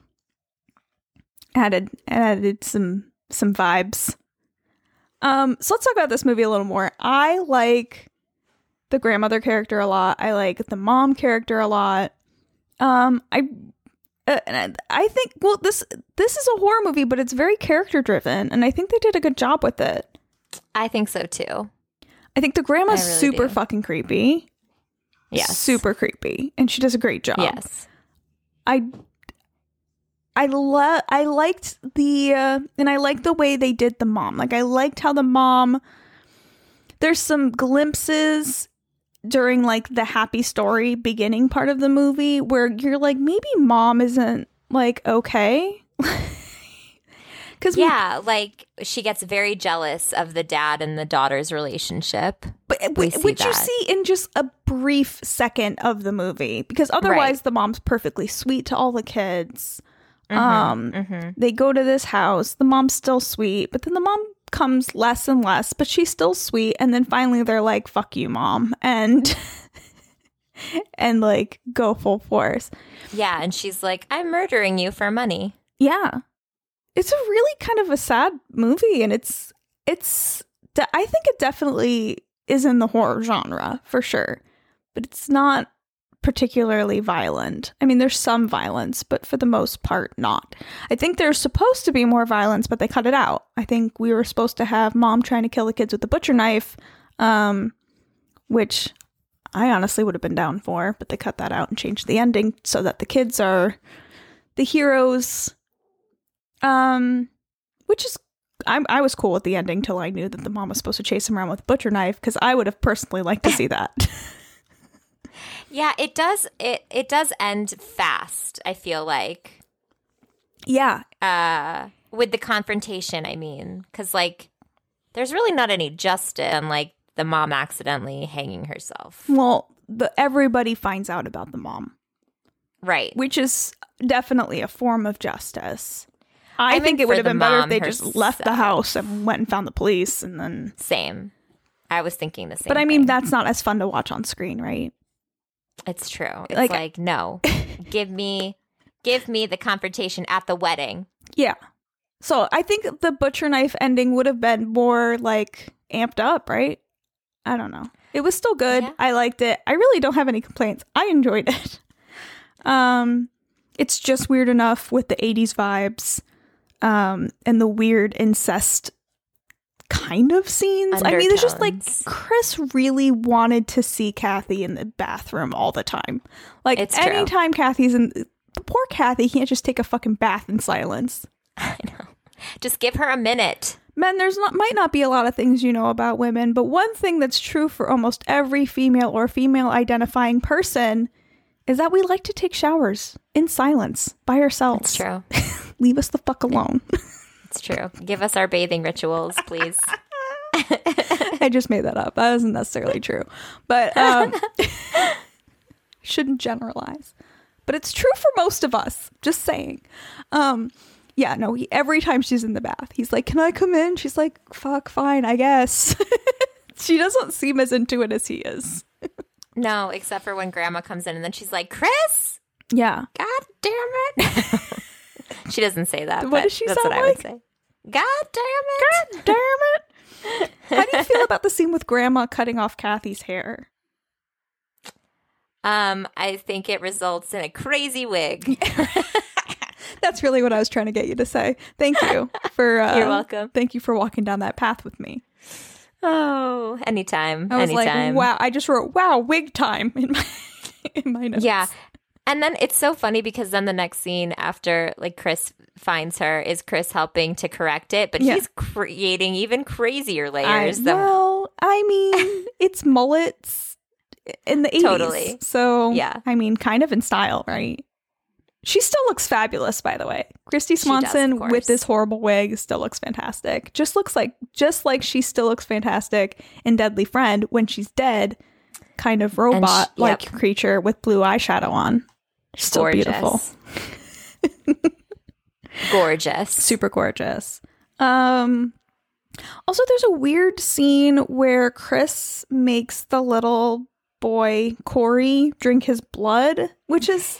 S3: Added added some some vibes. Um, so let's talk about this movie a little more. I like the grandmother character a lot. I like the mom character a lot. Um, I uh, and I I think well this this is a horror movie, but it's very character driven, and I think they did a good job with it.
S4: I think so too.
S3: I think the grandma's
S4: really
S3: super
S4: do.
S3: fucking creepy.
S4: Yes.
S3: super creepy, and she does a great job.
S4: Yes.
S3: I I lo- I liked the uh, and I liked the way they did the mom. Like I liked how the mom there's some glimpses during like the happy story beginning part of the movie where you're like maybe mom isn't like okay. [LAUGHS] Cuz
S4: Yeah, like she gets very jealous of the dad and the daughter's relationship.
S3: but
S4: we
S3: w- which you see in just a brief second of the movie because otherwise the mom's perfectly sweet to all the kids. Um
S4: Mm-hmm.
S3: they go to this house. The mom's still sweet, but then the mom comes less and less, but she's still sweet. And then finally they're like, fuck you, mom. And [LAUGHS] and like go full force.
S4: Yeah, and she's like, "I'm murdering you for money."
S3: Yeah. It's a really kind of a sad movie and it's it's I think it definitely is in the horror genre for sure. But it's not particularly violent. I mean, there's some violence, but for the most part, not. I think there's supposed to be more violence, but they cut it out. I think we were supposed to have mom trying to kill the kids with the butcher knife, um, which I honestly would have been down for, but they cut that out and changed the ending so that the kids are the heroes. Um, which is. I, I was cool with the ending till I knew that the mom was supposed to chase him around with a butcher knife because I would have personally liked to see that. [LAUGHS]
S4: Yeah, it does. It it does end fast. I feel like
S3: yeah,
S4: uh, with the confrontation. I mean, because like there's really not any justice on like the mom accidentally hanging herself,
S3: Well, the everybody finds out about the mom,
S4: right?
S3: which is definitely a form of justice. I,
S4: I
S3: think it would have been better if they just left the house and went and found the police and then
S4: Same. I was thinking the same.
S3: But I mean
S4: thing.
S3: that's not as fun to watch on screen, right?
S4: It's true. It's
S3: like-
S4: like, no, [LAUGHS] give me, give me the confrontation at the wedding.
S3: Yeah. So I think the butcher knife ending would have been more like amped up, right? I don't know. It was still good.
S4: Yeah.
S3: I liked it. I really don't have any complaints. I enjoyed it. [LAUGHS] Um it's just weird enough with the 80s vibes um and the weird incest kind of scenes. I mean, there's just like Chris really wanted to see Kathy in the bathroom all the time. Like
S4: It's true.
S3: anytime Kathy's in poor Kathy can't just take a fucking bath in silence. [LAUGHS]
S4: I know. Just give her a minute.
S3: Men, there's not might not be a lot of things you know about women, but one thing that's true for almost every female or female identifying person is that we like to take showers in silence by ourselves.
S4: It's true. [LAUGHS]
S3: Leave us the fuck alone. [LAUGHS]
S4: It's true. Give us our bathing rituals, please. [LAUGHS]
S3: I just made that up. That isn't necessarily true. But um [LAUGHS] shouldn't generalize. But it's true for most of us. Just saying. Um yeah, no, he, every time she's in the bath, he's like, "Can I come in?" She's like, "Fuck, fine, I guess." [LAUGHS] she doesn't seem as into it as he is.
S4: No, except for when grandma comes in and then she's like, Chris,
S3: Yeah.
S4: God damn it. She doesn't say that.
S3: What
S4: but
S3: does she
S4: That's
S3: sound
S4: what I
S3: like?
S4: would say. God damn it.
S3: God damn it. [LAUGHS] How do you feel about the scene with grandma cutting off Kathy's hair?
S4: Um, I think it results in a crazy wig. [LAUGHS]
S3: That's really what I was trying to get you to say. Thank you for [LAUGHS] uh,
S4: You're welcome.
S3: Thank you for walking down that path with me.
S4: Oh, anytime.
S3: I was
S4: anytime.
S3: like, wow. I just wrote, wow, wig time in my in my notes.
S4: Yeah. And then it's so funny because then the next scene after like Chris finds her is Chris helping to correct it, but
S3: Yeah.
S4: he's creating even crazier
S3: I,
S4: layers. than-
S3: well, I mean, [LAUGHS] it's mullets in the 80s.
S4: Totally.
S3: So,
S4: Yeah.
S3: I mean, kind of in style, right? She still looks fabulous, by the way. Kristy
S4: She does,
S3: Swanson with this horrible wig still looks fantastic. Just looks like, just like she still looks fantastic in Deadly Friend when she's dead, kind of robot like
S4: yep.
S3: creature with blue eyeshadow on. Still
S4: gorgeous.
S3: beautiful. [LAUGHS]
S4: gorgeous.
S3: super gorgeous. Um also there's a weird scene where Chris makes the little boy Corey drink his blood, which is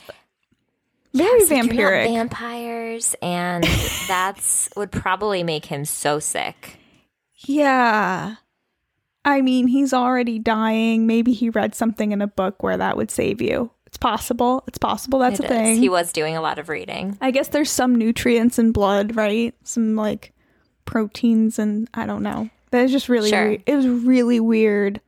S3: very
S4: Yes, like, you're not
S3: vampiric.
S4: vampires, and [LAUGHS] that's would probably make him so sick.
S3: yeah. I mean, he's already dying. Maybe he read something in a book where that would save you. It's possible. It's possible that's
S4: It
S3: a
S4: is.
S3: thing.
S4: He was doing a lot of reading.
S3: I guess there's some nutrients in blood, right? Some like proteins and I don't know. That is just really
S4: Sure.
S3: weird. It was really weird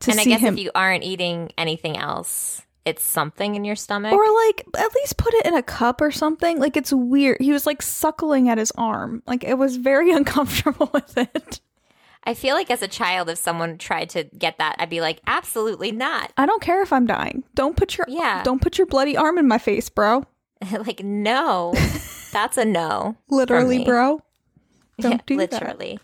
S3: to
S4: and I
S3: see
S4: guess
S3: him
S4: if you aren't eating anything else, it's something in your stomach.
S3: or like at least put it in a cup or something. Like it's weird. He was like suckling at his arm. Like it was very [LAUGHS] uncomfortable with it.
S4: I feel like as a child, if someone tried to get that, I'd be like, absolutely not.
S3: I don't care if I'm dying. Don't put your
S4: Yeah.
S3: don't put your bloody arm in my face, bro. [LAUGHS]
S4: like, no, [LAUGHS] that's a no.
S3: Literally, bro. [LAUGHS] Don't
S4: Yeah,
S3: do that.
S4: literally.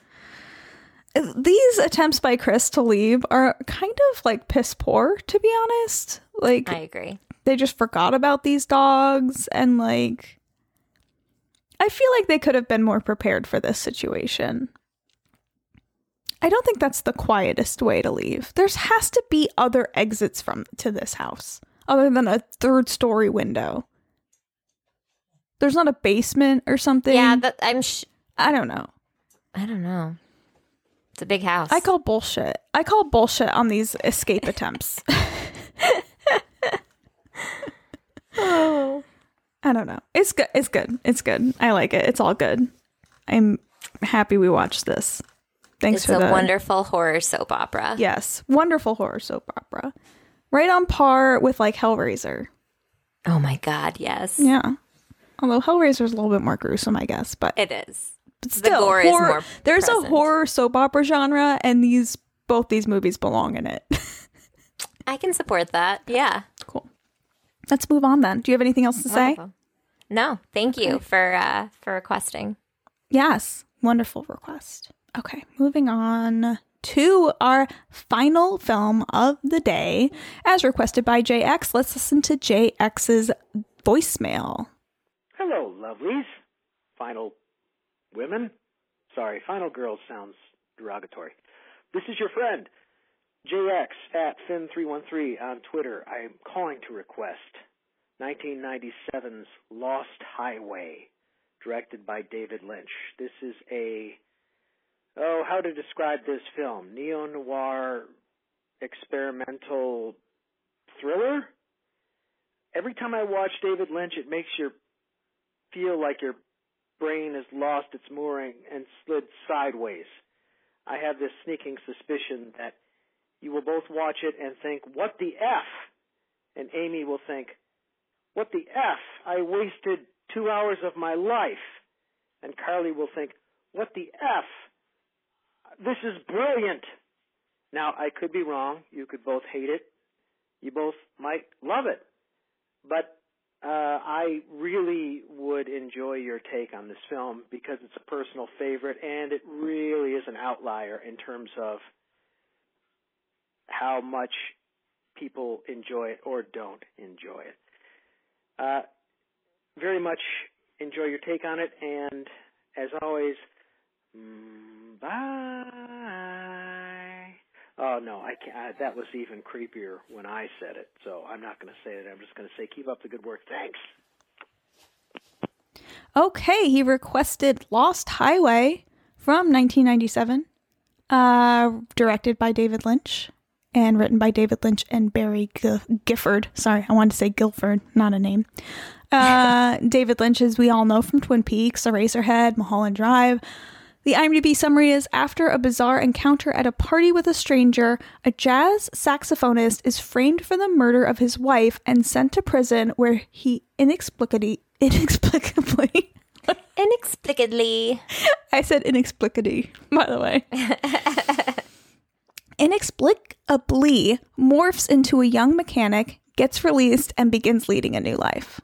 S3: These attempts by Chris to leave are kind of like piss poor, to be honest. Like
S4: I agree.
S3: they just forgot about these dogs and like I feel like they could have been more prepared for this situation. I don't think that's the quietest way to leave. There's has to be other exits from to this house other than a third story window. There's not a basement or something.
S4: Yeah, that I'm. Sh-
S3: I don't know.
S4: I don't know. It's a big house.
S3: I call bullshit. I call bullshit on these escape attempts.
S4: Oh. [LAUGHS]
S3: I don't know. It's good. It's good. It's good. I like it. It's all good. I'm happy we watched this. Thanks
S4: It's
S3: for
S4: a
S3: the
S4: wonderful horror soap opera.
S3: yes, wonderful horror soap opera, right on par with like Hellraiser.
S4: Oh my god, yes.
S3: Yeah, although Hellraiser's a little bit more gruesome, I guess, but,
S4: It is.
S3: but still,
S4: gore is
S3: horror-
S4: more
S3: There's
S4: present.
S3: a horror soap opera genre, and these both these movies belong in it. [LAUGHS]
S4: I can support that. Yeah.
S3: cool. Let's move on then. Do you have anything else to say?
S4: No, thank you for uh for requesting.
S3: Yes, wonderful request. Okay, moving on to our final film of the day, as requested by JX. Let's listen to JX's voicemail.
S2: Hello, lovelies. Final women? Sorry, final girls sounds derogatory. This is your friend, JX at Finn313 on Twitter. I am calling to request 1997's Lost Highway, directed by David Lynch. This is a, oh, how to describe this film? Neo noir experimental thriller? Every time I watch David Lynch, it makes your feel like your brain has lost its mooring and slid sideways. I have this sneaking suspicion that you will both watch it and think, what the F? And Amy will think, what the F? I wasted two hours of my life. and Carly will think, what the F? This is brilliant. Now, I could be wrong. You could both hate it. You both might love it. But uh, I really would enjoy your take on this film because it's a personal favorite and it really is an outlier in terms of how much people enjoy it or don't enjoy it. Uh, very much enjoy your take on it, and as always, mm, bye. Oh no, I can't. I, that was even creepier when I said it, so I'm not going to say it. I'm just going to say, keep up the good work. Thanks.
S3: Okay, he requested Lost Highway from 1997, uh, directed by David Lynch and written by David Lynch and Barry G- Gifford. Sorry, I wanted to say Guilford, not a name. Uh, [LAUGHS] David Lynch, as we all know from Twin Peaks, Eraserhead, Mulholland Drive. The IMDb summary is After a bizarre encounter at a party with a stranger, a jazz saxophonist is framed for the murder of his wife and sent to prison where he inexplicably. Inexplicably. [LAUGHS]
S4: Inexplicably.
S3: I said inexplicably, by the way. [LAUGHS] inexplicably morphs into a young mechanic, gets released, and begins leading a new life.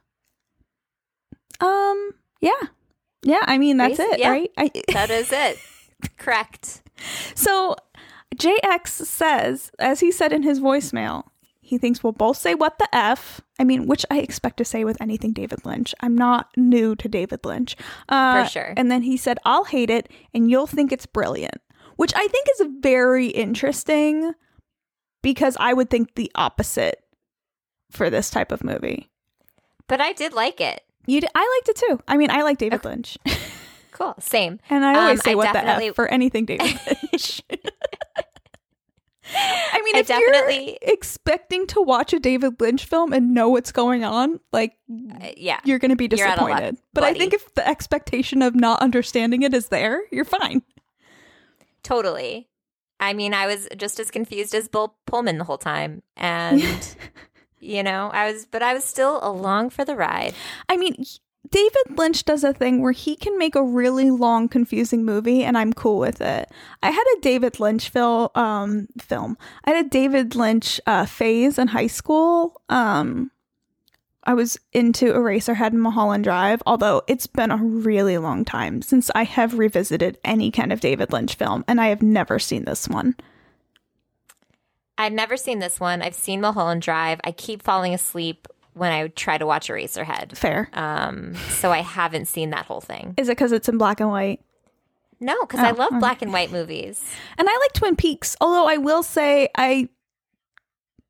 S3: Um, yeah. Yeah, I mean, that's it,
S4: yeah.
S3: right? I, [LAUGHS]
S4: That is it. Correct.
S3: so, JX says, as he said in his voicemail, he thinks we'll both say what the F. I mean, which I expect to say with anything David Lynch. I'm not new to David Lynch. Uh,
S4: For sure.
S3: And then he said, I'll hate it and you'll think it's brilliant, which I think is very interesting because I would think the opposite for this type of movie.
S4: But I did like it.
S3: You, d- I liked it too. I mean, I like David Lynch, [LAUGHS]
S4: Cool. Same.
S3: and I always
S4: Um,
S3: say
S4: I
S3: what the F for anything David [LAUGHS] Lynch. [LAUGHS] I mean,
S4: I
S3: if
S4: definitely-
S3: you're expecting to watch a David Lynch film and know what's going on, like
S4: Uh, yeah.
S3: you're going to be
S4: You're out of luck,
S3: disappointed. But I think if the expectation of not understanding it is there, you're fine.
S4: Totally. I mean, I was just as confused as Bill Pullman the whole time. And, you know, I was, but I was still along for the ride.
S3: I mean, David Lynch does a thing where he can make a really long, confusing movie, and I'm cool with it. I had a David Lynch fil- um, film. I had a David Lynch uh, phase in high school. Um, I was into Eraserhead and Mulholland Drive, although it's been a really long time since I have revisited any kind of David Lynch film, and I have never seen this one.
S4: I've never seen this one. I've seen Mulholland Drive. I keep falling asleep when I try to watch Eraserhead.
S3: Fair.
S4: Um, so I haven't seen that whole thing.
S3: Is it because it's in black and white?
S4: No, because I
S3: Oh,
S4: love
S3: okay.
S4: black and white movies.
S3: And I like Twin Peaks, although I will say I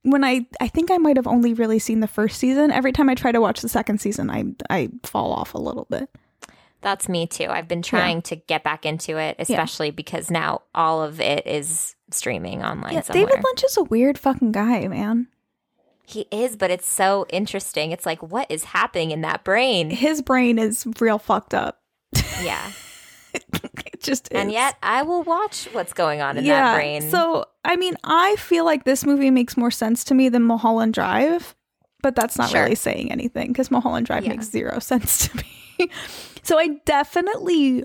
S3: when I I think I might have only really seen the first season. Every time I try to watch the second season, I I fall off a little bit.
S4: That's me too. I've been trying to get back into it, especially because now all of it is streaming online
S3: Yeah,
S4: somewhere.
S3: David Lynch is a weird fucking guy, man.
S4: He is, but it's so interesting. It's like, what is happening in that brain?
S3: His brain is real fucked up.
S4: Yeah. [LAUGHS]
S3: it just is.
S4: and yet, I will watch what's going on in
S3: yeah.
S4: that brain.
S3: So I mean, I feel like this movie makes more sense to me than Mulholland Drive, but that's not
S4: Sure.
S3: really saying anything because Mulholland Drive
S4: Yeah.
S3: makes zero [LAUGHS] sense to me. [LAUGHS] so I definitely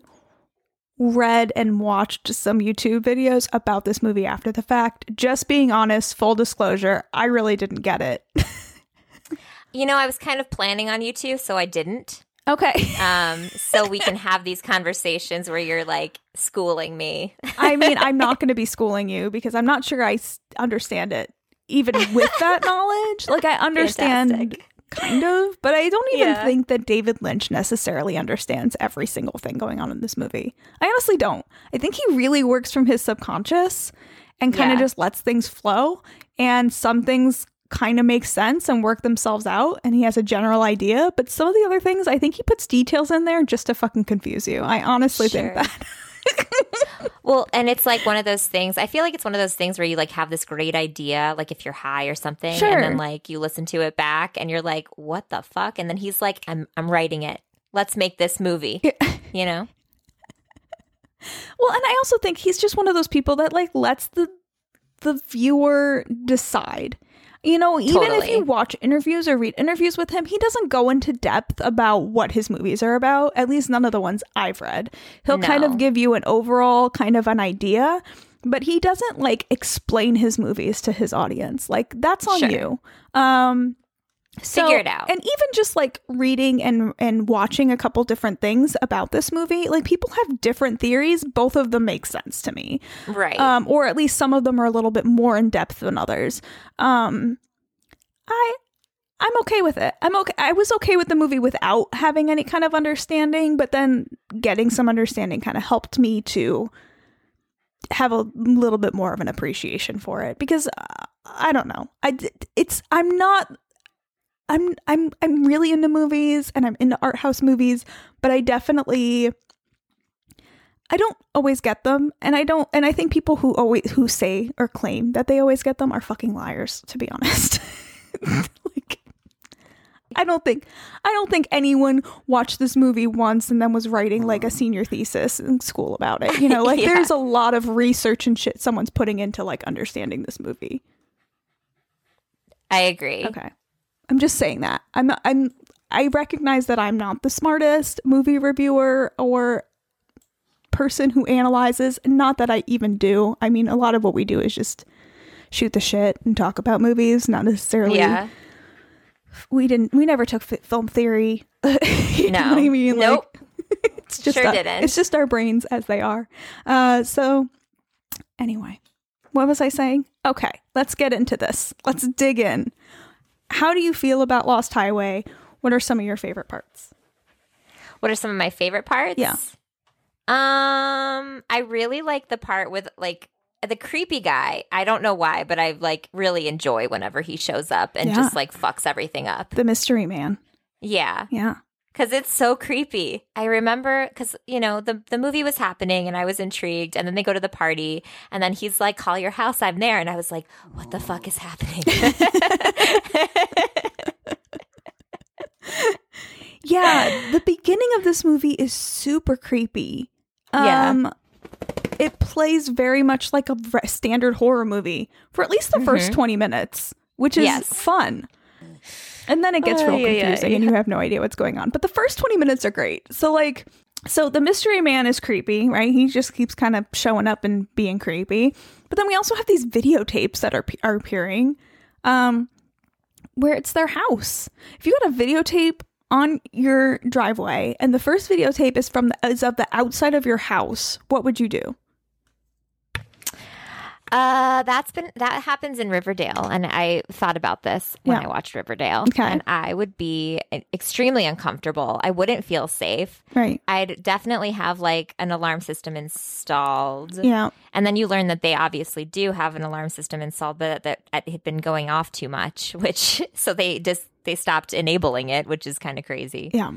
S3: read and watched some YouTube videos about this movie after the fact. Just being honest, full disclosure, I really didn't get it. [LAUGHS]
S4: you know, I was kind of planning on you two, so I didn't.
S3: okay.
S4: Um, so we can [LAUGHS] have these conversations where you're like schooling me.
S3: I mean, I'm not going to be schooling you because I'm not sure I s- understand it even with that knowledge. Like I understand
S4: Fantastic.
S3: Kind of, but I don't even
S4: Yeah.
S3: think that David Lynch necessarily understands every single thing going on in this movie. I honestly don't. I think he really works from his subconscious and kind of
S4: Yeah.
S3: just lets things flow and some things kind of make sense and work themselves out and he has a general idea, but some of the other things I think he puts details in there just to fucking confuse you. I honestly think that. [LAUGHS]
S4: Well, and it's like one of those things. I feel like it's one of those things where you like have this great idea, like if you're high or something,
S3: Sure.
S4: and then like you listen to it back and you're like, "What the fuck?" And then he's like, "I'm I'm writing it. Let's make this movie." You know?
S3: Well, and I also think he's just one of those people that like lets the the viewer decide. You know, even if you watch interviews or read interviews with him, he doesn't go into depth about what his movies are about. At least none of the ones I've read. He'll kind of give you an overall kind of an idea, but he doesn't like explain his movies to his audience. Like that's on
S4: Sure.
S3: you. Um so,
S4: Figure it out.
S3: And even just like reading and and watching a couple different things about this movie, like people have different theories. Both of them make sense to me
S4: Right.
S3: um, or at least some of them are a little bit more in depth than others. Um, I I'm okay with it. I'm okay. I was okay with the movie without having any kind of understanding, but then getting some understanding kind of helped me to have a little bit more of an appreciation for it because uh, I don't know. I it's I'm not I'm I'm I'm really into movies and I'm into art house movies, but I definitely I don't always get them, and I don't, and I think people who always who say or claim that they always get them are fucking liars. To be honest, [LAUGHS] like I don't think I don't think anyone watched this movie once and then was writing like a senior thesis in school about it. You know, [LAUGHS] like
S4: Yeah.
S3: there's a lot of research and shit someone's putting into like understanding this movie.
S4: I agree.
S3: Okay. I'm just saying that. I'm I'm I recognize that I'm not the smartest movie reviewer or person who analyzes, not that I even do. I mean, a lot of what we do is just shoot the shit and talk about movies, not necessarily
S4: Yeah.
S3: we didn't we never took fi- film theory. [LAUGHS] you know
S4: No.
S3: what I mean? Like,
S4: Nope. [LAUGHS]
S3: it's just
S4: Sure
S3: our-
S4: didn't.
S3: It's just our brains as they are. Uh so anyway, what was I saying? Okay, let's get into this. Let's dig in. How do you feel about Lost Highway? What are some of your favorite parts?
S4: What are some of my favorite parts?
S3: Yeah.
S4: Um, I really like the part with like the creepy guy. I don't know why, but I like really enjoy whenever he shows up and
S3: Yeah.
S4: just like fucks everything up.
S3: The mystery man.
S4: Yeah.
S3: Yeah.
S4: Cause it's so creepy. I remember because you know the the movie was happening and I was intrigued, and then they go to the party, and then he's like, "Call your house, I'm there," and I was like, "What the fuck is happening?" [LAUGHS]
S3: Yeah, the beginning of this movie is super creepy.
S4: Yeah.
S3: Um it plays very much like a standard horror movie for at least the first 20 minutes, which is
S4: Mm-hmm. Yes.
S3: fun. And then it gets real
S4: Ay, ay,
S3: confusing
S4: ay.
S3: and you have no idea what's going on. But the first 20 minutes are great. So like so the mystery man is creepy, right? He just keeps kind of showing up and being creepy. But then we also have these videotapes that are are appearing um where it's their house. If you had a videotape on your driveway and the first videotape is from the is of the outside of your house, what would you do?
S4: Uh, that's been that happens in Riverdale, and I thought about this when
S3: Yeah.
S4: I watched Riverdale,
S3: Okay.
S4: and I would be extremely uncomfortable. I wouldn't feel safe.
S3: Right.
S4: I'd definitely have like an alarm system installed,
S3: Yeah.
S4: and then you learn that they obviously do have an alarm system installed, but that it had been going off too much, [LAUGHS] which so they just they stopped enabling it, which is kind of crazy.
S3: Yeah.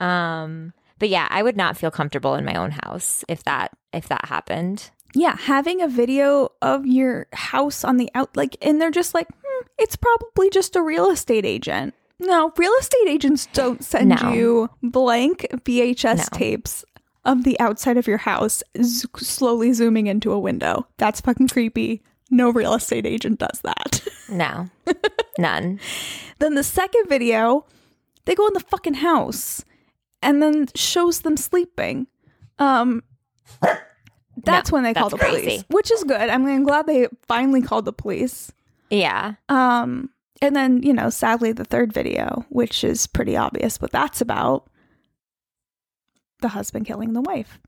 S4: Um, but yeah, I would not feel comfortable in my own house if that if that happened.
S3: Yeah, having a video of your house on the out like and they're just like, hmm, it's probably just a real estate agent. No, real estate agents don't send
S4: No.
S3: you blank VHS
S4: No.
S3: tapes of the outside of your house z- slowly zooming into a window. That's fucking creepy. No real estate agent does that. [LAUGHS]
S4: No, none.
S3: Then the second video, they go in the fucking house and then shows them sleeping. Um that's
S4: No,
S3: when they called the
S4: that's
S3: police, which is good. I'm, I'm glad they finally called the police.
S4: Yeah.
S3: Um and then, you know, sadly the third video, which is pretty obvious what that's about, the husband killing the wife.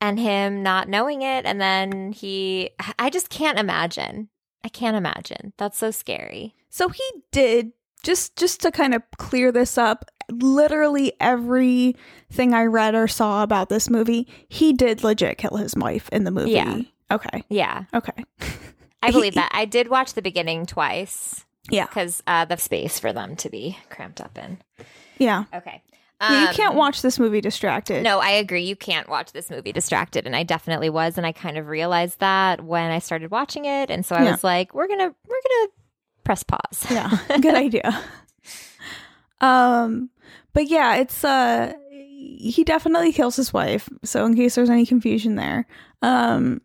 S4: and him not knowing it and then he i just can't imagine i can't imagine that's so scary
S3: So he did just just to kind of clear this up. Literally everything I read or saw about this movie, he did legit kill his wife in the movie.
S4: Yeah.
S3: Okay.
S4: yeah
S3: Okay.
S4: i believe that i did watch the beginning twice
S3: Yeah.
S4: because uh the space for them to be cramped up in
S3: Yeah.
S4: okay
S3: Yeah, you
S4: Um,
S3: can't watch this movie distracted.
S4: no i agree you can't watch this movie distracted and i definitely was and i kind of realized that when i started watching it and so i
S3: Yeah.
S4: was like we're gonna we're gonna press pause
S3: Yeah. [LAUGHS] Good idea. Um but yeah, it's uh he definitely kills his wife. So in case there's any confusion there. Um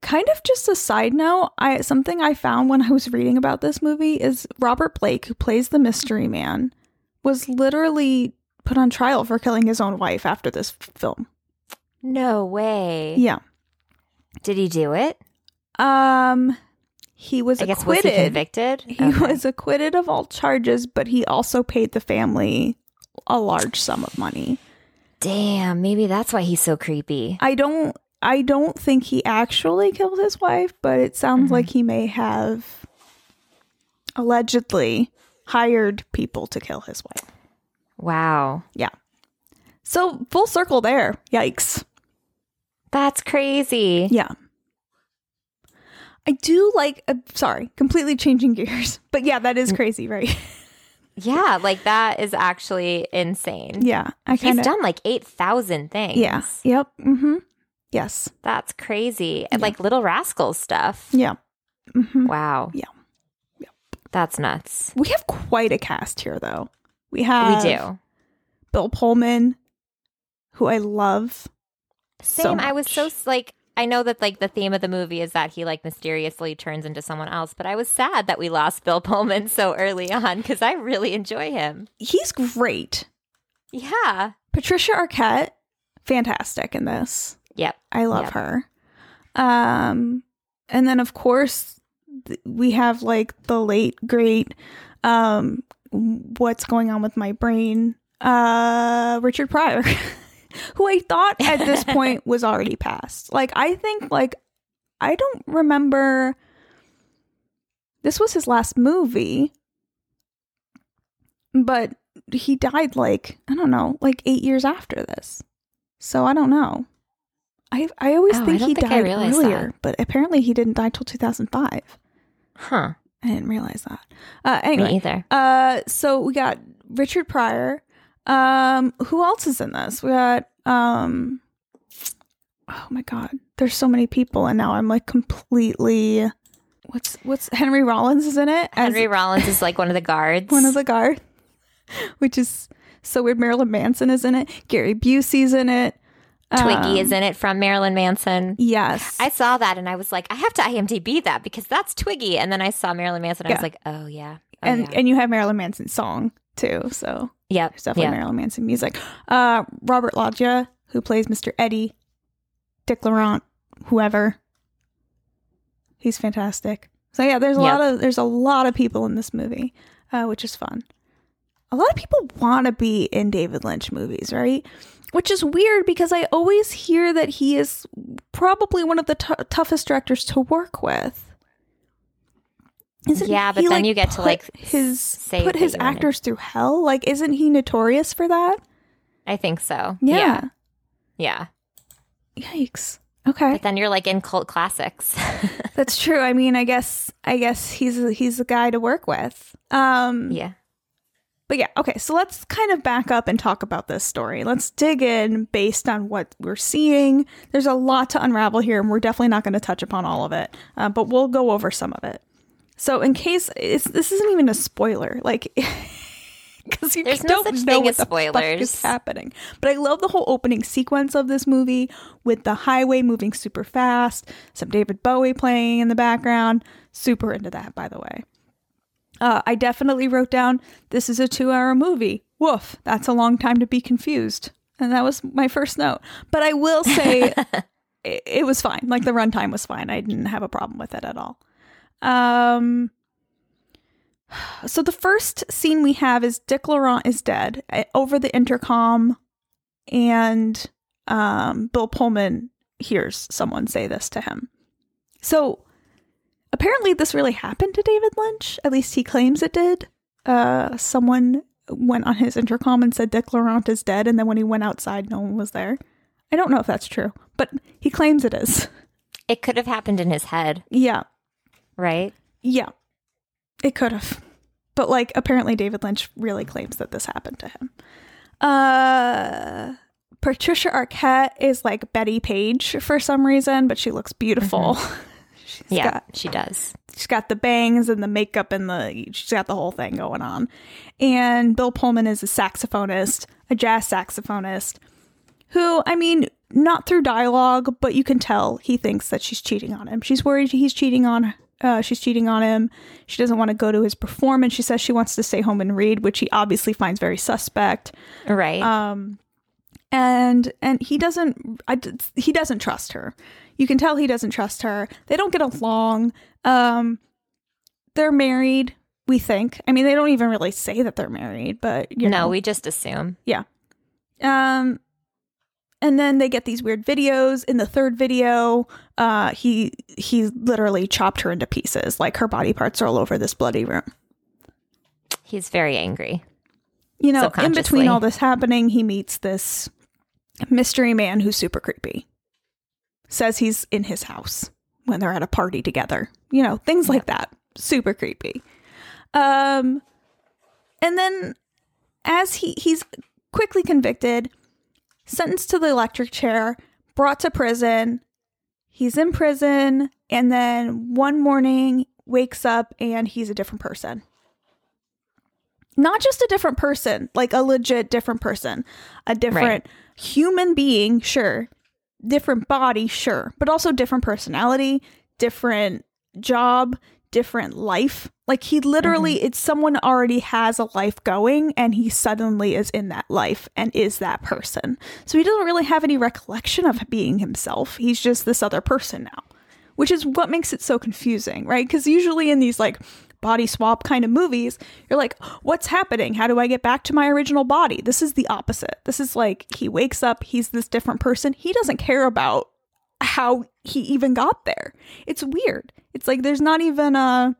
S3: kind of just a side note, I something I found when I was reading about this movie is Robert Blake, who plays the mystery man, was literally put on trial for killing his own wife after this film.
S4: No way.
S3: Yeah.
S4: Did he do it?
S3: Um he was
S4: I guess was
S3: acquitted.
S4: he convicted?
S3: He
S4: Okay.
S3: was acquitted of all charges, but he also paid the family a large sum of money.
S4: Damn, maybe that's why he's so creepy.
S3: I don't I don't think he actually killed his wife, but it sounds
S4: Mhm.
S3: like he may have allegedly hired people to kill his wife.
S4: Wow. Yeah.
S3: So full circle there. Yikes.
S4: That's crazy.
S3: Yeah. I do like uh, sorry, completely changing gears. [LAUGHS] But yeah, that
S4: Mm.
S3: crazy, right? [LAUGHS]
S4: Yeah, like that is actually insane.
S3: yeah. I
S4: He's
S3: kind of
S4: done like 8,000 things.
S3: Yeah. Yep. Mm-hmm. Yes.
S4: That's crazy. And
S3: Yeah.
S4: like Little Rascals stuff.
S3: Yeah. Mhm.
S4: Wow.
S3: Yeah. Yep.
S4: That's nuts.
S3: We have quite a cast here though. We have
S4: we do.
S3: Bill Pullman, who I love. so
S4: Same. I was so like, I know that like the theme of the movie is that he like mysteriously turns into someone else, but I was sad that we lost Bill Pullman [LAUGHS] so early on because I really enjoy him.
S3: He's great.
S4: Yeah.
S3: Patricia Arquette, fantastic in this.
S4: Yep.
S3: I love
S4: Yep.
S3: her. Um, and then of course th- we have like the late great, um, what's going on with my brain? Uh, Richard Pryor, [LAUGHS] who I thought at this [LAUGHS] point was already passed. Like I think like I don't remember. This was his last movie, but he died like I don't know, like eight years after this. So I don't know. I I always
S4: Oh,
S3: think
S4: don't
S3: he
S4: think
S3: died earlier,
S4: that.
S3: but apparently he didn't die till 2005.
S4: Huh.
S3: I didn't realize that. Uh, anyway,
S4: Me either.
S3: uh, so we got Richard Pryor. Um, who else is in this? We got um, oh my god, there's so many people, and now I'm like completely. What's what's Henry Rollins is in it? as
S4: Henry Rollins is like one of the guards.
S3: one of the guards. [LAUGHS] which is so weird. Marilyn Manson is in it. Gary Busey's in it.
S4: Twiggy
S3: Um,
S4: is in it from Marilyn Manson.
S3: Yes,
S4: I saw that and I was like, I have to IMDb that because that's Twiggy. And then I saw Marilyn Manson. I
S3: Yeah.
S4: was like, oh yeah, oh,
S3: and
S4: yeah.
S3: and you have Marilyn Manson's song too. So
S4: yep,
S3: There's definitely
S4: yeah.
S3: Marilyn Manson music. Uh, Robert Loggia, who plays Mr. Eddie, Dick Laurent, whoever. He's fantastic. So yeah, there's a
S4: Yep.
S3: lot of there's a lot of people in this movie, uh, which is fun. A lot of people want to be in David Lynch movies, right? Which is weird because I always hear that he is probably one of the tou- toughest directors to work with. Isn't
S4: Yeah, but
S3: he,
S4: then you get to, like,
S3: his
S4: say
S3: put his actors through hell. Like, isn't he notorious for that?
S4: I think so.
S3: Yeah.
S4: Yeah. Yeah.
S3: Yikes. Okay,
S4: But then you're like in cult classics. [LAUGHS]
S3: that's true. I mean, I guess I guess he's he's a guy to work with. Um,
S4: yeah.
S3: But yeah, okay. So let's kind of back up and talk about this story. Let's dig in based on what we're seeing. There's a lot to unravel here, and we're definitely not going to touch upon all of it, uh, but we'll go over some of it. So, in case it's, this isn't even a spoiler, like [LAUGHS] because you
S4: There's no
S3: don't
S4: such
S3: know
S4: thing
S3: what
S4: as
S3: the fuck is happening. But I love the whole opening sequence of this movie with the highway moving super fast, some David Bowie playing in the background. Super into that, by the way. Uh, I definitely wrote down this is a two hour movie. Woof, that's a long time to be confused. And that was my first note. But I will say [LAUGHS] it, it was fine. Like the runtime was fine. I didn't have a problem with it at all. Um, so the first scene we have is Dick Laurent is dead uh, over the intercom, and um, Bill Pullman hears someone say this to him. So apparently, this really happened to David Lynch. At least he claims it did. Uh, someone went on his intercom and said Dick Laurent is dead, and then when he went outside, no one was there. I don't know if that's true, but he claims it is.
S4: It could have happened in his head,
S3: Yeah,
S4: right?
S3: yeah, it could have. But like, apparently, David Lynch really claims that this happened to him. Uh, Patricia Arquette is like Bettie Page for some reason, but she looks beautiful. [LAUGHS] she's
S4: yeah,
S3: got
S4: she does.
S3: she's got the bangs and the makeup and the she's got the whole thing going on. And Bill Pullman is a saxophonist, a jazz saxophonist, who I mean, not through dialogue, but you can tell he thinks that she's cheating on him. She's worried he's cheating on uh, she's cheating on him. She doesn't want to go to his performance. She says she wants to stay home and read, which he obviously finds very suspect.
S4: Right.
S3: Um, and and he doesn't. I, he doesn't trust her. You can tell he doesn't trust her. They don't get along. Um, they're married. We think. I mean, they don't even really say that they're married, but you
S4: no, we just assume. Yeah.
S3: Um, and then they get these weird videos. In the third video, uh, he he literally chopped her into pieces. Like her body parts are all over this bloody room.
S4: He's very angry.
S3: You know, in between all this happening, he meets this mystery man who's super creepy. Says he's in his house when they're at a party together. You know, things like that. Super creepy. Um and then as he he's quickly convicted, sentenced to the electric chair, brought to prison. He's in prison and then one morning wakes up and he's a different person. Not just a different person, like a legit different person, a different human being, sure, different body, sure, but also different personality, different job, different life. Like he literally, mm-hmm. it's someone already has a life going and he suddenly is in that life and is that person. So he doesn't really have any recollection of being himself. He's just this other person now, which is what makes it so confusing, right? Because usually in these like body swap kind of movies, you're like, what's happening? How do I get back to my original body? This is the opposite. This is like he wakes up, he's this different person. He doesn't care about how he even got there. It's weird. It's like there's not even a.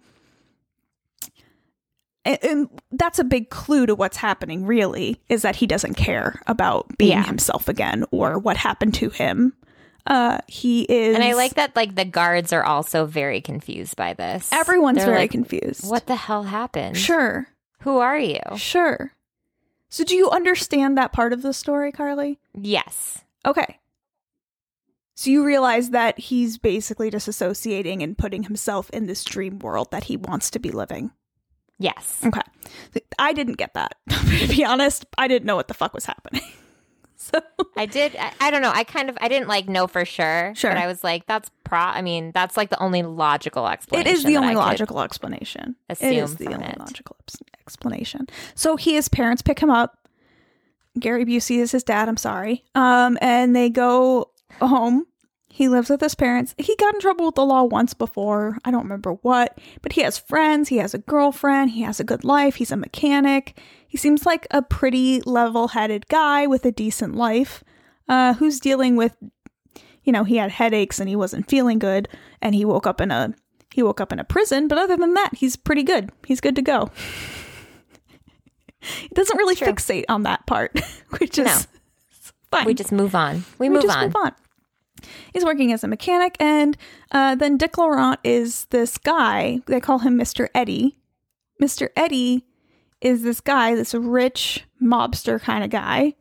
S3: And, and that's a big clue to what's happening, really, is that he doesn't care about being
S4: Yeah.
S3: himself again or what happened to him. Uh, he is.
S4: And I like that like the guards are also very confused by this.
S3: Everyone's
S4: They're
S3: very
S4: like,
S3: confused.
S4: What the hell happened?
S3: Sure.
S4: Who are you?
S3: Sure. So do you understand that part of the story, Carly?
S4: Yes.
S3: Okay. So you realize that he's basically disassociating and putting himself in this dream world that he wants to be living.
S4: Yes.
S3: Okay. I didn't get that. [LAUGHS] to be honest, I didn't know what the fuck was happening. [LAUGHS] so
S4: I did. I, I don't know. I kind of I didn't like know for sure.
S3: Sure.
S4: But I was like, that's pro. I mean, that's like the only logical explanation.
S3: is the only logical explanation. it is the only
S4: it.
S3: logical explanation. So he his parents pick him up. Gary Busey is his dad. I'm sorry. Um, and they go home. He lives with his parents. He got in trouble with the law once before. I don't remember what, but he has friends. He has a girlfriend. He has a good life. He's a mechanic. He seems like a pretty level headed guy with a decent life uh, who's dealing with, you know, he had headaches and he wasn't feeling good and he woke up in a. He woke up in a prison, but other than that, he's pretty good. He's good to go. [LAUGHS] he doesn't really fixate on that part, [LAUGHS] which is
S4: No.
S3: fine
S4: We just move on. We,
S3: we
S4: move
S3: just
S4: on.
S3: move on. He's working as a mechanic, and uh, then Dick Laurent is this guy. They call him Mr. Eddie. Mr. Eddie is this guy, this rich mobster kind of guy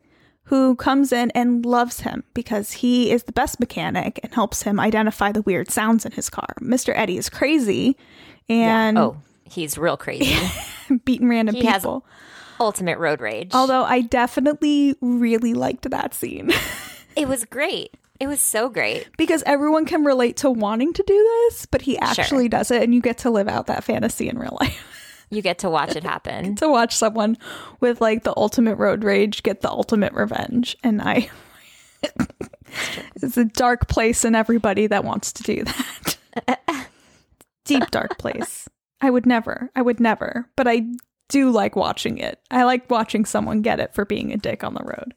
S3: who comes in and loves him because he is the best mechanic and helps him identify the weird sounds in his car. Mr. Eddie is crazy and
S4: oh, he's real crazy. [LAUGHS]
S3: beating random
S4: He has-
S3: people.
S4: Ultimate road rage.
S3: Although I definitely really liked that scene. [LAUGHS]
S4: it was great. It was so great.
S3: because everyone can relate to wanting to do this, but he actually does it, and you get to live out that fantasy in real life. [LAUGHS]
S4: You get to watch it happen. [LAUGHS]
S3: to watch someone with like the ultimate road rage get the ultimate revenge, and I. [LAUGHS] it's a dark place in everybody that wants to do that. Deep dark place. I would never. I would never. But I do like watching it. I like watching someone get it for being a dick on the road.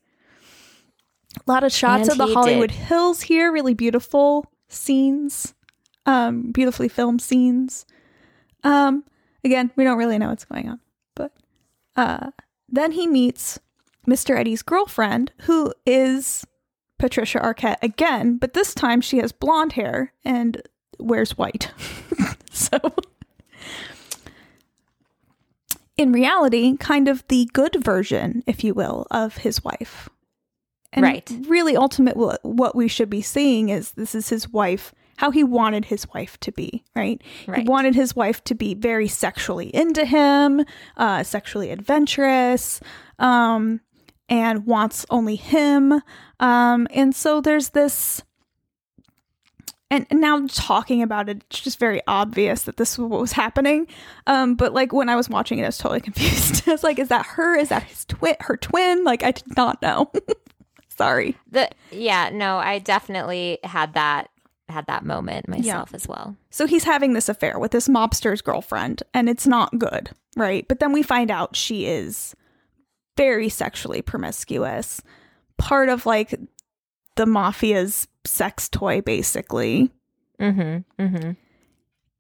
S3: A lot of shots
S4: And
S3: of the Hollywood
S4: did.
S3: Hills here, really beautiful scenes. Um, beautifully filmed scenes. Um, again, we don't really know what's going on. But uh then he meets Mr. Eddie's girlfriend, who is Patricia Arquette again, but this time she has blonde hair and wears white. [LAUGHS] so in reality, kind of the good version, if you will, of his wife. And
S4: Right.
S3: really, ultimate what we should be seeing is this is his wife, how he wanted his wife to be, right? He wanted his wife to be very sexually into him, uh, sexually adventurous, um, and wants only him. Um, and so there's this and, and now talking about it, it's just very obvious that this was what was happening. Um, but like when I was watching it, I was totally [LAUGHS] confused. I was like, is that her? Is that his twin? Her twin? Like I did not know. [LAUGHS] Sorry.
S4: The yeah, no, I definitely had that had that moment myself as well.
S3: So he's having this affair with this mobster's girlfriend, and it's not good, right? But then we find out she is very sexually promiscuous, part of like the mafia's sex toy, basically.
S4: Mm-hmm. Mm-hmm.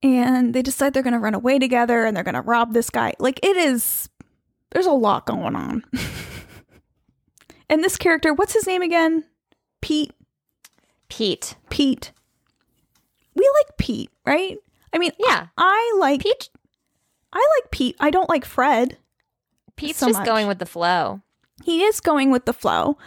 S3: And they decide they're going to run away together and they're going to rob this guy. Like it is, there's a lot going on. [LAUGHS] and this character, what's his name again? Pete.
S4: Pete.
S3: Pete. We like Pete, right? I mean,
S4: Yeah.
S3: I like
S4: Pete
S3: I like Pete. I don't like Fred.
S4: Pete's
S3: so
S4: just
S3: much.
S4: going with the flow.
S3: He is going with the flow,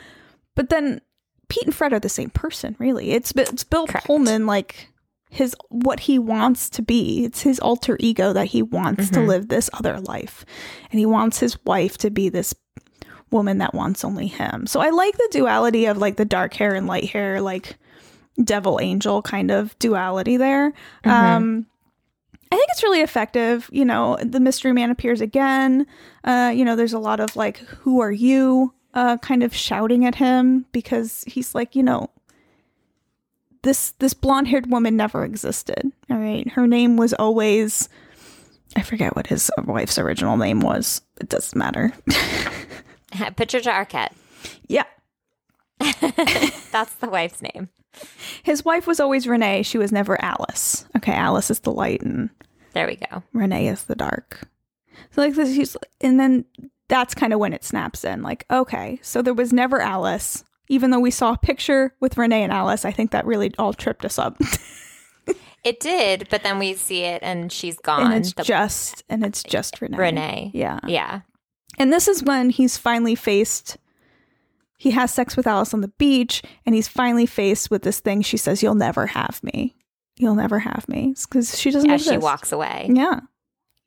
S3: but then Pete and Fred are the same person, really. It's it's Bill
S4: Correct.
S3: Pullman, like his what he wants to be. It's his alter ego that he wants to
S4: Mhm.
S3: live this other life, and he wants his wife to be this woman that wants only him. So I like the duality of like the dark hair and light hair, like devil angel kind of duality there.
S4: Mhm.
S3: Um, I think it's really effective. You know, the mystery man appears again. Uh, you know, there's a lot of like, "Who are you?" Uh, kind of shouting at him because he's like, you know, this this blonde haired woman never existed. All right, her name was always. I forget what his wife's original name was. It doesn't matter. [LAUGHS] [LAUGHS]
S4: Patricia Arquette.
S3: yeah, [LAUGHS]
S4: That's the wife's name.
S3: his wife was always Renee. She was never Alice. Okay, Alice is the light and
S4: There we go.
S3: Renee is the dark. So like this, he's, and then that's kind of when it snaps in. Like, okay, so there was never Alice, even though we saw a picture with Renee and Alice. I think that really all tripped us up, [LAUGHS]
S4: It did, but then we see it and she's gone.
S3: and it's
S4: The-
S3: just and it's just Renee.
S4: Renee.
S3: yeah.
S4: Yeah.
S3: And this is when he's finally faced. He has sex with Alice on the beach, and he's finally faced with this thing. She says, "You'll never have me. You'll never have me," because she doesn't.
S4: As she
S3: exist.
S4: walks away.
S3: Yeah,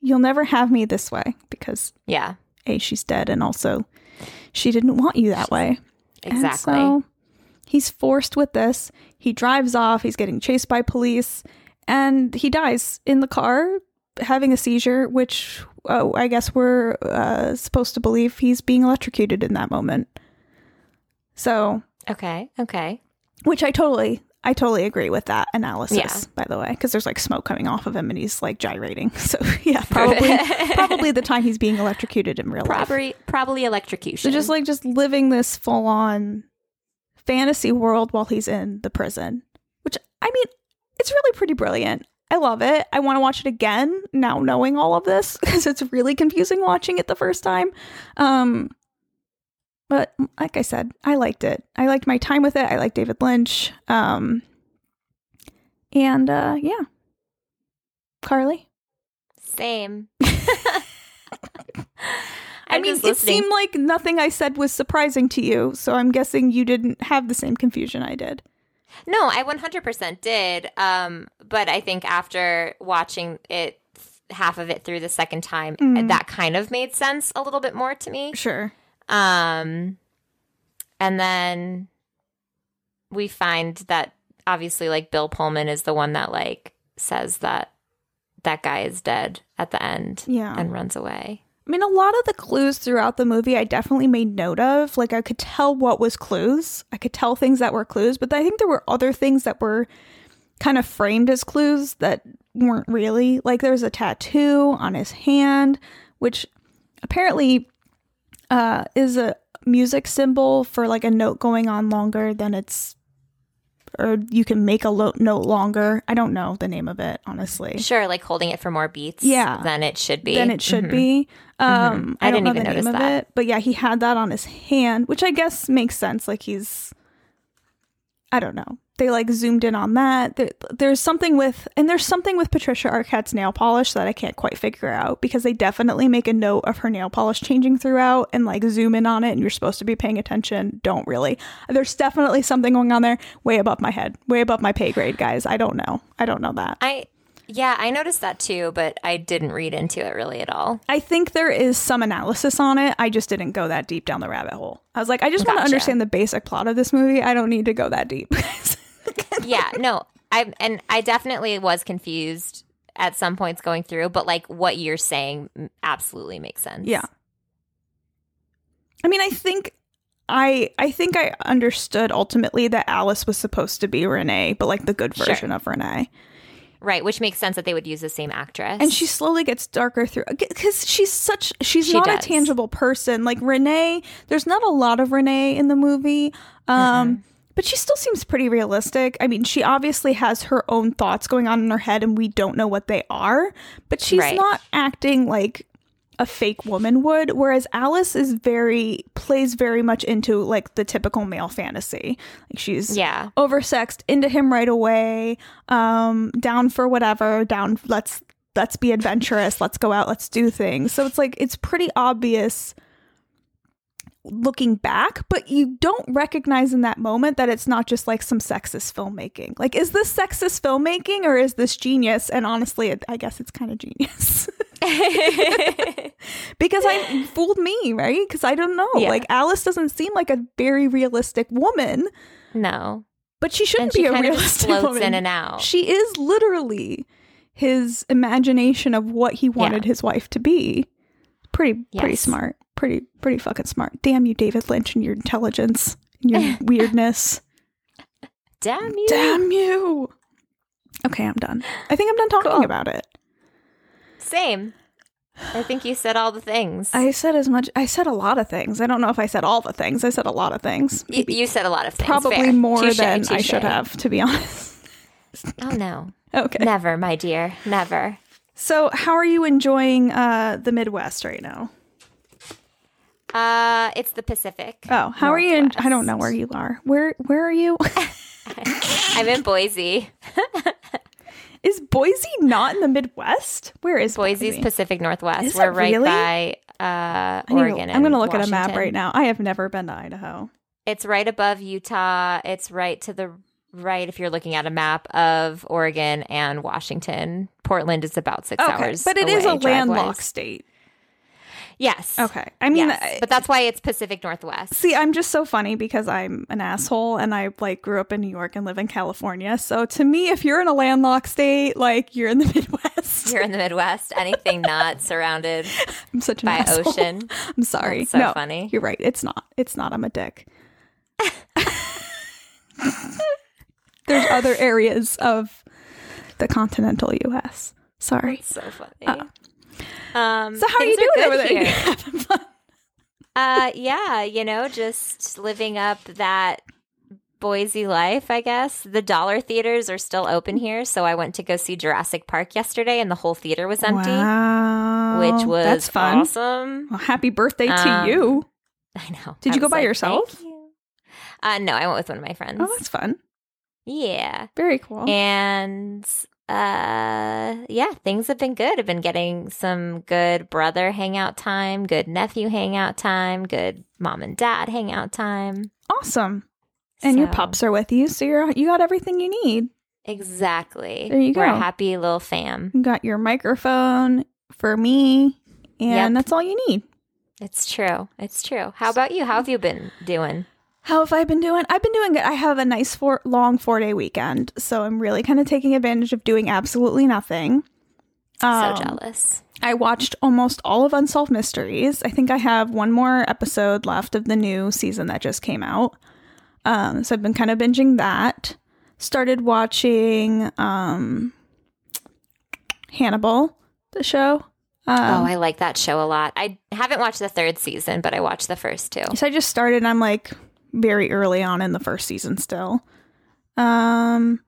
S3: you'll never have me this way because
S4: Yeah.
S3: a she's dead and also she didn't want you that way And
S4: Exactly.
S3: so he's forced with this he drives off he's getting chased by police and he dies in the car having a seizure which oh, i guess we're uh, supposed to believe he's being electrocuted in that moment so
S4: okay. Okay.
S3: which i totally i totally agree with that analysis
S4: Yeah.
S3: by the way because there's like smoke coming off of him and he's like gyrating [LAUGHS] so yeah probably [LAUGHS] probably the time he's being electrocuted in real life
S4: Probably probably electrocution.
S3: So just like just living this full on fantasy world while he's in the prison, which I mean, it's really pretty brilliant. I love it. I want to watch it again now knowing all of this [LAUGHS] because it's really confusing watching it the first time. Um but like I said, I liked it. I liked my time with it. I like David Lynch. Um and uh yeah. Carly?
S4: same. [LAUGHS]
S3: I
S4: I'm
S3: mean, it seemed like nothing I said was surprising to you, so I'm guessing you didn't have the same confusion I did.
S4: No, I 100% did. Um, but I think after watching it, half of it through the second time,
S3: Mhm.
S4: that kind of made sense a little bit more to me.
S3: Sure.
S4: Um, and then we find that obviously, like Bill Pullman is the one that like says that that guy is dead at the end
S3: Yeah.
S4: and runs away.
S3: I mean, a lot of the clues throughout the movie I definitely made note of. Like, I could tell what was clues. I could tell things that were clues, but I think there were other things that were kind of framed as clues that weren't really. Like, there was a tattoo on his hand, which apparently uh, is a music symbol for like a note going on longer than it's. Or you can make a lo- note longer. I don't know the name of it, honestly.
S4: Sure, like holding it for more beats
S3: Yeah.
S4: than it should be.
S3: than it should
S4: Mhm.
S3: be. Um,
S4: I
S3: I, don't
S4: didn't
S3: know
S4: even
S3: the
S4: notice
S3: name of
S4: that.
S3: it, but yeah, he had that on his hand, which I guess makes sense. Like he's, I don't know. They like zoomed in on that. There, there's something with, and there's something with Patricia Arquette's nail polish that I can't quite figure out because they definitely make a note of her nail polish changing throughout and like zoom in on it, and you're supposed to be paying attention. Don't really. There's definitely something going on there, way above my head, way above my pay grade, guys. I don't know. I don't know that.
S4: I Yeah, I noticed that too, but I didn't read into it really at all.
S3: I think there is some analysis on it. I just didn't go that deep down the rabbit hole. I was like, I just want to understand the basic plot of this movie. I don't need to go that deep. [LAUGHS]
S4: yeah, no, I and I definitely was confused at some points going through, but like what you're saying absolutely makes sense.
S3: Yeah. I mean, I think I I think I understood ultimately that Alice was supposed to be Renee, but like the good
S4: Sure.
S3: version of Renee.
S4: Right, which makes sense that they would use the same actress.
S3: And she slowly gets darker through because she's such she's
S4: She
S3: not
S4: does.
S3: a tangible person. Like Renee, there's not a lot of Renee in the movie. Um but she still seems pretty realistic. I mean, she obviously has her own thoughts going on in her head and we don't know what they are, but she's
S4: Right.
S3: not acting like a fake woman would whereas Alice is very plays very much into like the typical male fantasy. Like she's
S4: Yeah.
S3: oversexed into him right away um down for whatever down let's let's be adventurous let's go out let's do things so it's like it's pretty obvious looking back but you don't recognize in that moment that it's not just like some sexist filmmaking like is this sexist filmmaking or is this genius and honestly i guess it's kind of genius [LAUGHS] [LAUGHS] because i fooled me right because i don't know
S4: Yeah.
S3: like alice doesn't seem like a very realistic woman
S4: no.
S3: but she shouldn't
S4: she
S3: be a realistic woman.
S4: in and out.
S3: She is literally his imagination of what he wanted his wife to be. Pretty pretty smart. Pretty pretty fucking smart. Damn you, David Lynch, and your intelligence and your [LAUGHS] weirdness.
S4: Damn you.
S3: Damn you. Okay, I'm done. I think I'm done talking
S4: Cool.
S3: about it.
S4: Same. I think you said all the things.
S3: I said as much. I said a lot of things. I don't know if I said all the things. I said a lot of things.
S4: you, you said a lot of things.
S3: Probably
S4: Fair.
S3: more
S4: Touche,
S3: than I should have, to be [LAUGHS] honest.
S4: Oh no.
S3: Okay.
S4: Never, my dear. Never.
S3: So, how are you enjoying uh, the Midwest right now?
S4: Uh, it's the Pacific.
S3: Oh, how are you? In, I don't know where you are. Where Where are you? [LAUGHS]
S4: I'm in Boise. [LAUGHS]
S3: is Boise not in the Midwest? Where is
S4: Boise's
S3: Boise?
S4: Pacific Northwest.
S3: Is
S4: We're right
S3: really?
S4: by uh,
S3: I need to-
S4: Oregon.
S3: I'm going to look at a map right now. I have never been to Idaho.
S4: It's right above Utah. It's right to the right if you're looking at a map of Oregon and Washington. Portland is about six
S3: Okay,
S4: hours,
S3: but it is a landlocked state.
S4: Yes.
S3: Okay, I mean,
S4: Yes.
S3: I-
S4: but that's why it's Pacific Northwest.
S3: see, I'm just so funny because I'm an asshole and I like grew up in New York and live in California. So to me, if you're in a landlocked state, like you're in the [LAUGHS] Midwest.
S4: You're in the Midwest. Anything not surrounded [LAUGHS]
S3: I'm such an
S4: by
S3: asshole.
S4: ocean. [LAUGHS]
S3: I'm sorry.
S4: That's so
S3: no,
S4: funny.
S3: You're right. It's not. It's not. I'm a dick. There's other areas of the continental U.S. Sorry.
S4: So funny.
S3: Uh,
S4: um,
S3: So how are you doing
S4: good
S3: over there?
S4: here.
S3: Having [LAUGHS] fun?
S4: Uh, yeah, you know, just living up that Boise life, I guess. The dollar theaters are still open here, so I went to go see Jurassic Park yesterday, and the whole theater was empty,
S3: Wow.
S4: which was
S3: that's fun.
S4: awesome.
S3: Well, happy birthday to
S4: Um,
S3: you. [LAUGHS]
S4: I know.
S3: Did
S4: I
S3: you go by
S4: like,
S3: yourself?
S4: "Thank you." Uh, no, I went with one of my friends.
S3: Oh, that's fun.
S4: yeah,
S3: Very cool.
S4: and uh, yeah, things have been good. I've been getting some good brother hangout time, good nephew hangout time, good mom and dad hangout time.
S3: awesome. And your
S4: So-
S3: pups are with you, so you're you got everything you need.
S4: Exactly.
S3: There you
S4: We're
S3: go.
S4: a happy little fam.
S3: You got your microphone for me, and
S4: Yep.
S3: that's all you need.
S4: It's true. It's true. How about you? How have you been doing?
S3: How have I been doing? I've been doing good. I have a nice four, long four day weekend, so I'm really kind of taking advantage of doing absolutely nothing. Um,
S4: so jealous.
S3: I watched almost all of Unsolved Mysteries. I think I have one more episode left of the new season that just came out. Um, so I've been kind of binging that. Started watching um, Hannibal, the show. Um,
S4: oh, I like that show a lot. I haven't watched the third season, but I watched the first two.
S3: So I just started. I'm like very early on in the first season still. Um,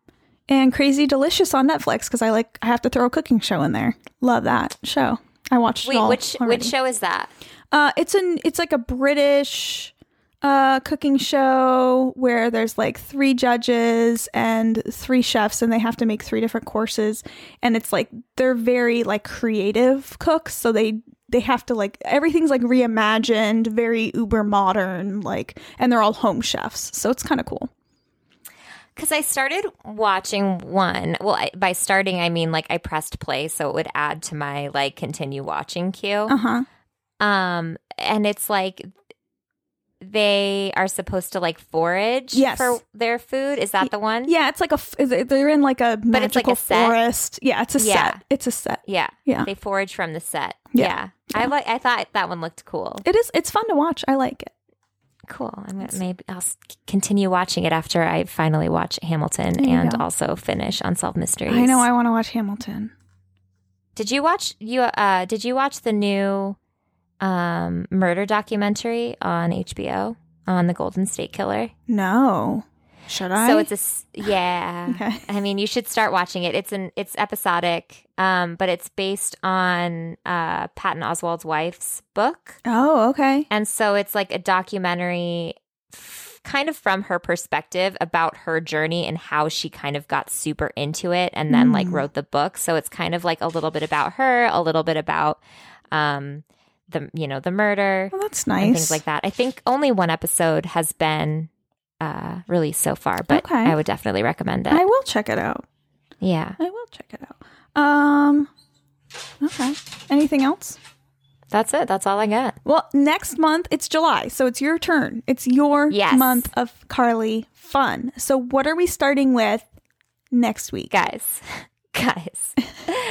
S3: and Crazy Delicious on Netflix because I like I have to throw a cooking show in there. Love that show. I watched it
S4: Wait, which
S3: already.
S4: which show is that?
S3: Uh, it's an it's like a British uh cooking show where there's like three judges and three chefs and they have to make three different courses and it's like they're very like creative cooks so they they have to like everything's like reimagined very uber modern like and they're all home chefs so it's kind of cool
S4: because I started watching one. Well, I, by starting, I mean like I pressed play so it would add to my like continue watching queue.
S3: Uh huh.
S4: Um, and it's like they are supposed to like forage
S3: Yes.
S4: for their food. Is that the one?
S3: Yeah, it's like a. They're in like a
S4: it's like
S3: magical
S4: a
S3: forest. Yeah, it's a
S4: Yeah.
S3: set. It's a set.
S4: Yeah.
S3: Yeah.
S4: They forage from the set.
S3: Yeah.
S4: Yeah. I like. I thought that one looked cool.
S3: It is. It's fun to watch. I like it.
S4: Cool. I'm gonna maybe I'll continue watching it after I finally watch Hamilton and
S3: go.
S4: also finish Unsolved Mysteries.
S3: I know. I want to watch Hamilton.
S4: Did you watch you uh did you watch the new um murder documentary on HBO on the Golden State Killer?
S3: No. Should I?
S4: So it's a yeah.
S3: Okay.
S4: I mean, you should start watching it. It's an it's episodic, um, but it's based on uh Patton Oswalt's wife's book,
S3: Oh, okay.
S4: and so it's like a documentary, f- kind of from her perspective about her journey and how she kind of got super into it, and then like
S3: Mm.
S4: wrote the book. So it's kind of like a little bit about her, a little bit about um the you know the murder
S3: Well, that's nice.
S4: things like that. I think only one episode has been uh, released so far, but
S3: Okay.
S4: I would definitely recommend it.
S3: I will check it out.
S4: yeah,
S3: I will check it out. Um. Okay. Anything else?
S4: that's it. That's all I got.
S3: Well, next month it's July, so it's your turn. It's your
S4: Yes.
S3: month of Carly fun. So what are we starting with next week?
S4: Guys, [LAUGHS] guys,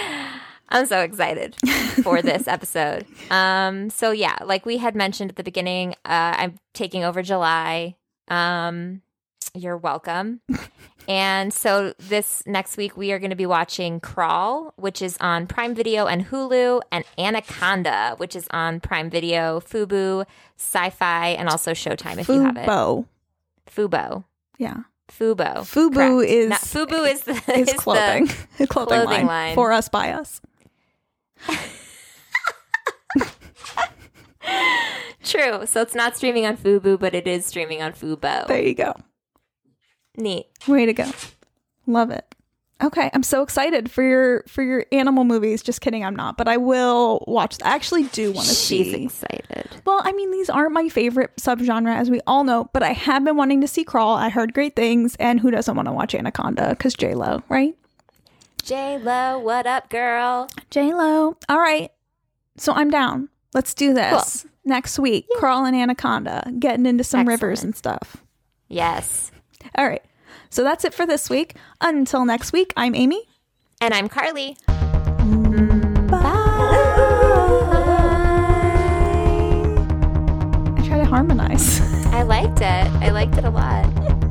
S4: [LAUGHS] I'm so excited for this [LAUGHS] episode. Um, so yeah, like we had mentioned at the beginning, uh, I'm taking over July. Um, you're welcome. And so this next week we are going to be watching Crawl, which is on Prime Video and Hulu, and Anaconda, which is on Prime Video, Fubu, Syfy, and also Showtime if you have it.
S3: Fubo.
S4: Fubo.
S3: Yeah.
S4: Fubo.
S3: Fubu
S4: Correct.
S3: is-
S4: Not- Fubu is the [LAUGHS]
S3: Is
S4: is the-
S3: clothing. [LAUGHS] clothing,
S4: clothing
S3: line,
S4: line.
S3: for us by us. [LAUGHS]
S4: True. So it's not streaming on Fubo, but it is streaming on Fubo.
S3: There you go.
S4: Neat.
S3: Way to go. Love it. Okay, I'm so excited for your for your animal movies. Just kidding, I'm not, but I will watch. I actually do want to see.
S4: She's excited.
S3: Well, I mean, these aren't my favorite subgenre, as we all know, but I have been wanting to see Crawl. I heard great things, and who doesn't want to watch Anaconda? Because J Lo, right?
S4: J Lo, what up, girl?
S3: J Lo. All right, so I'm down. Let's do this next week. Crawl and Anaconda, getting into some rivers and stuff.
S4: Yes.
S3: All right, so that's it for this week. Until next week, I'm Amy.
S4: And I'm Carly.
S3: Bye. I try to harmonize.
S4: I liked it. I liked it a lot. [LAUGHS]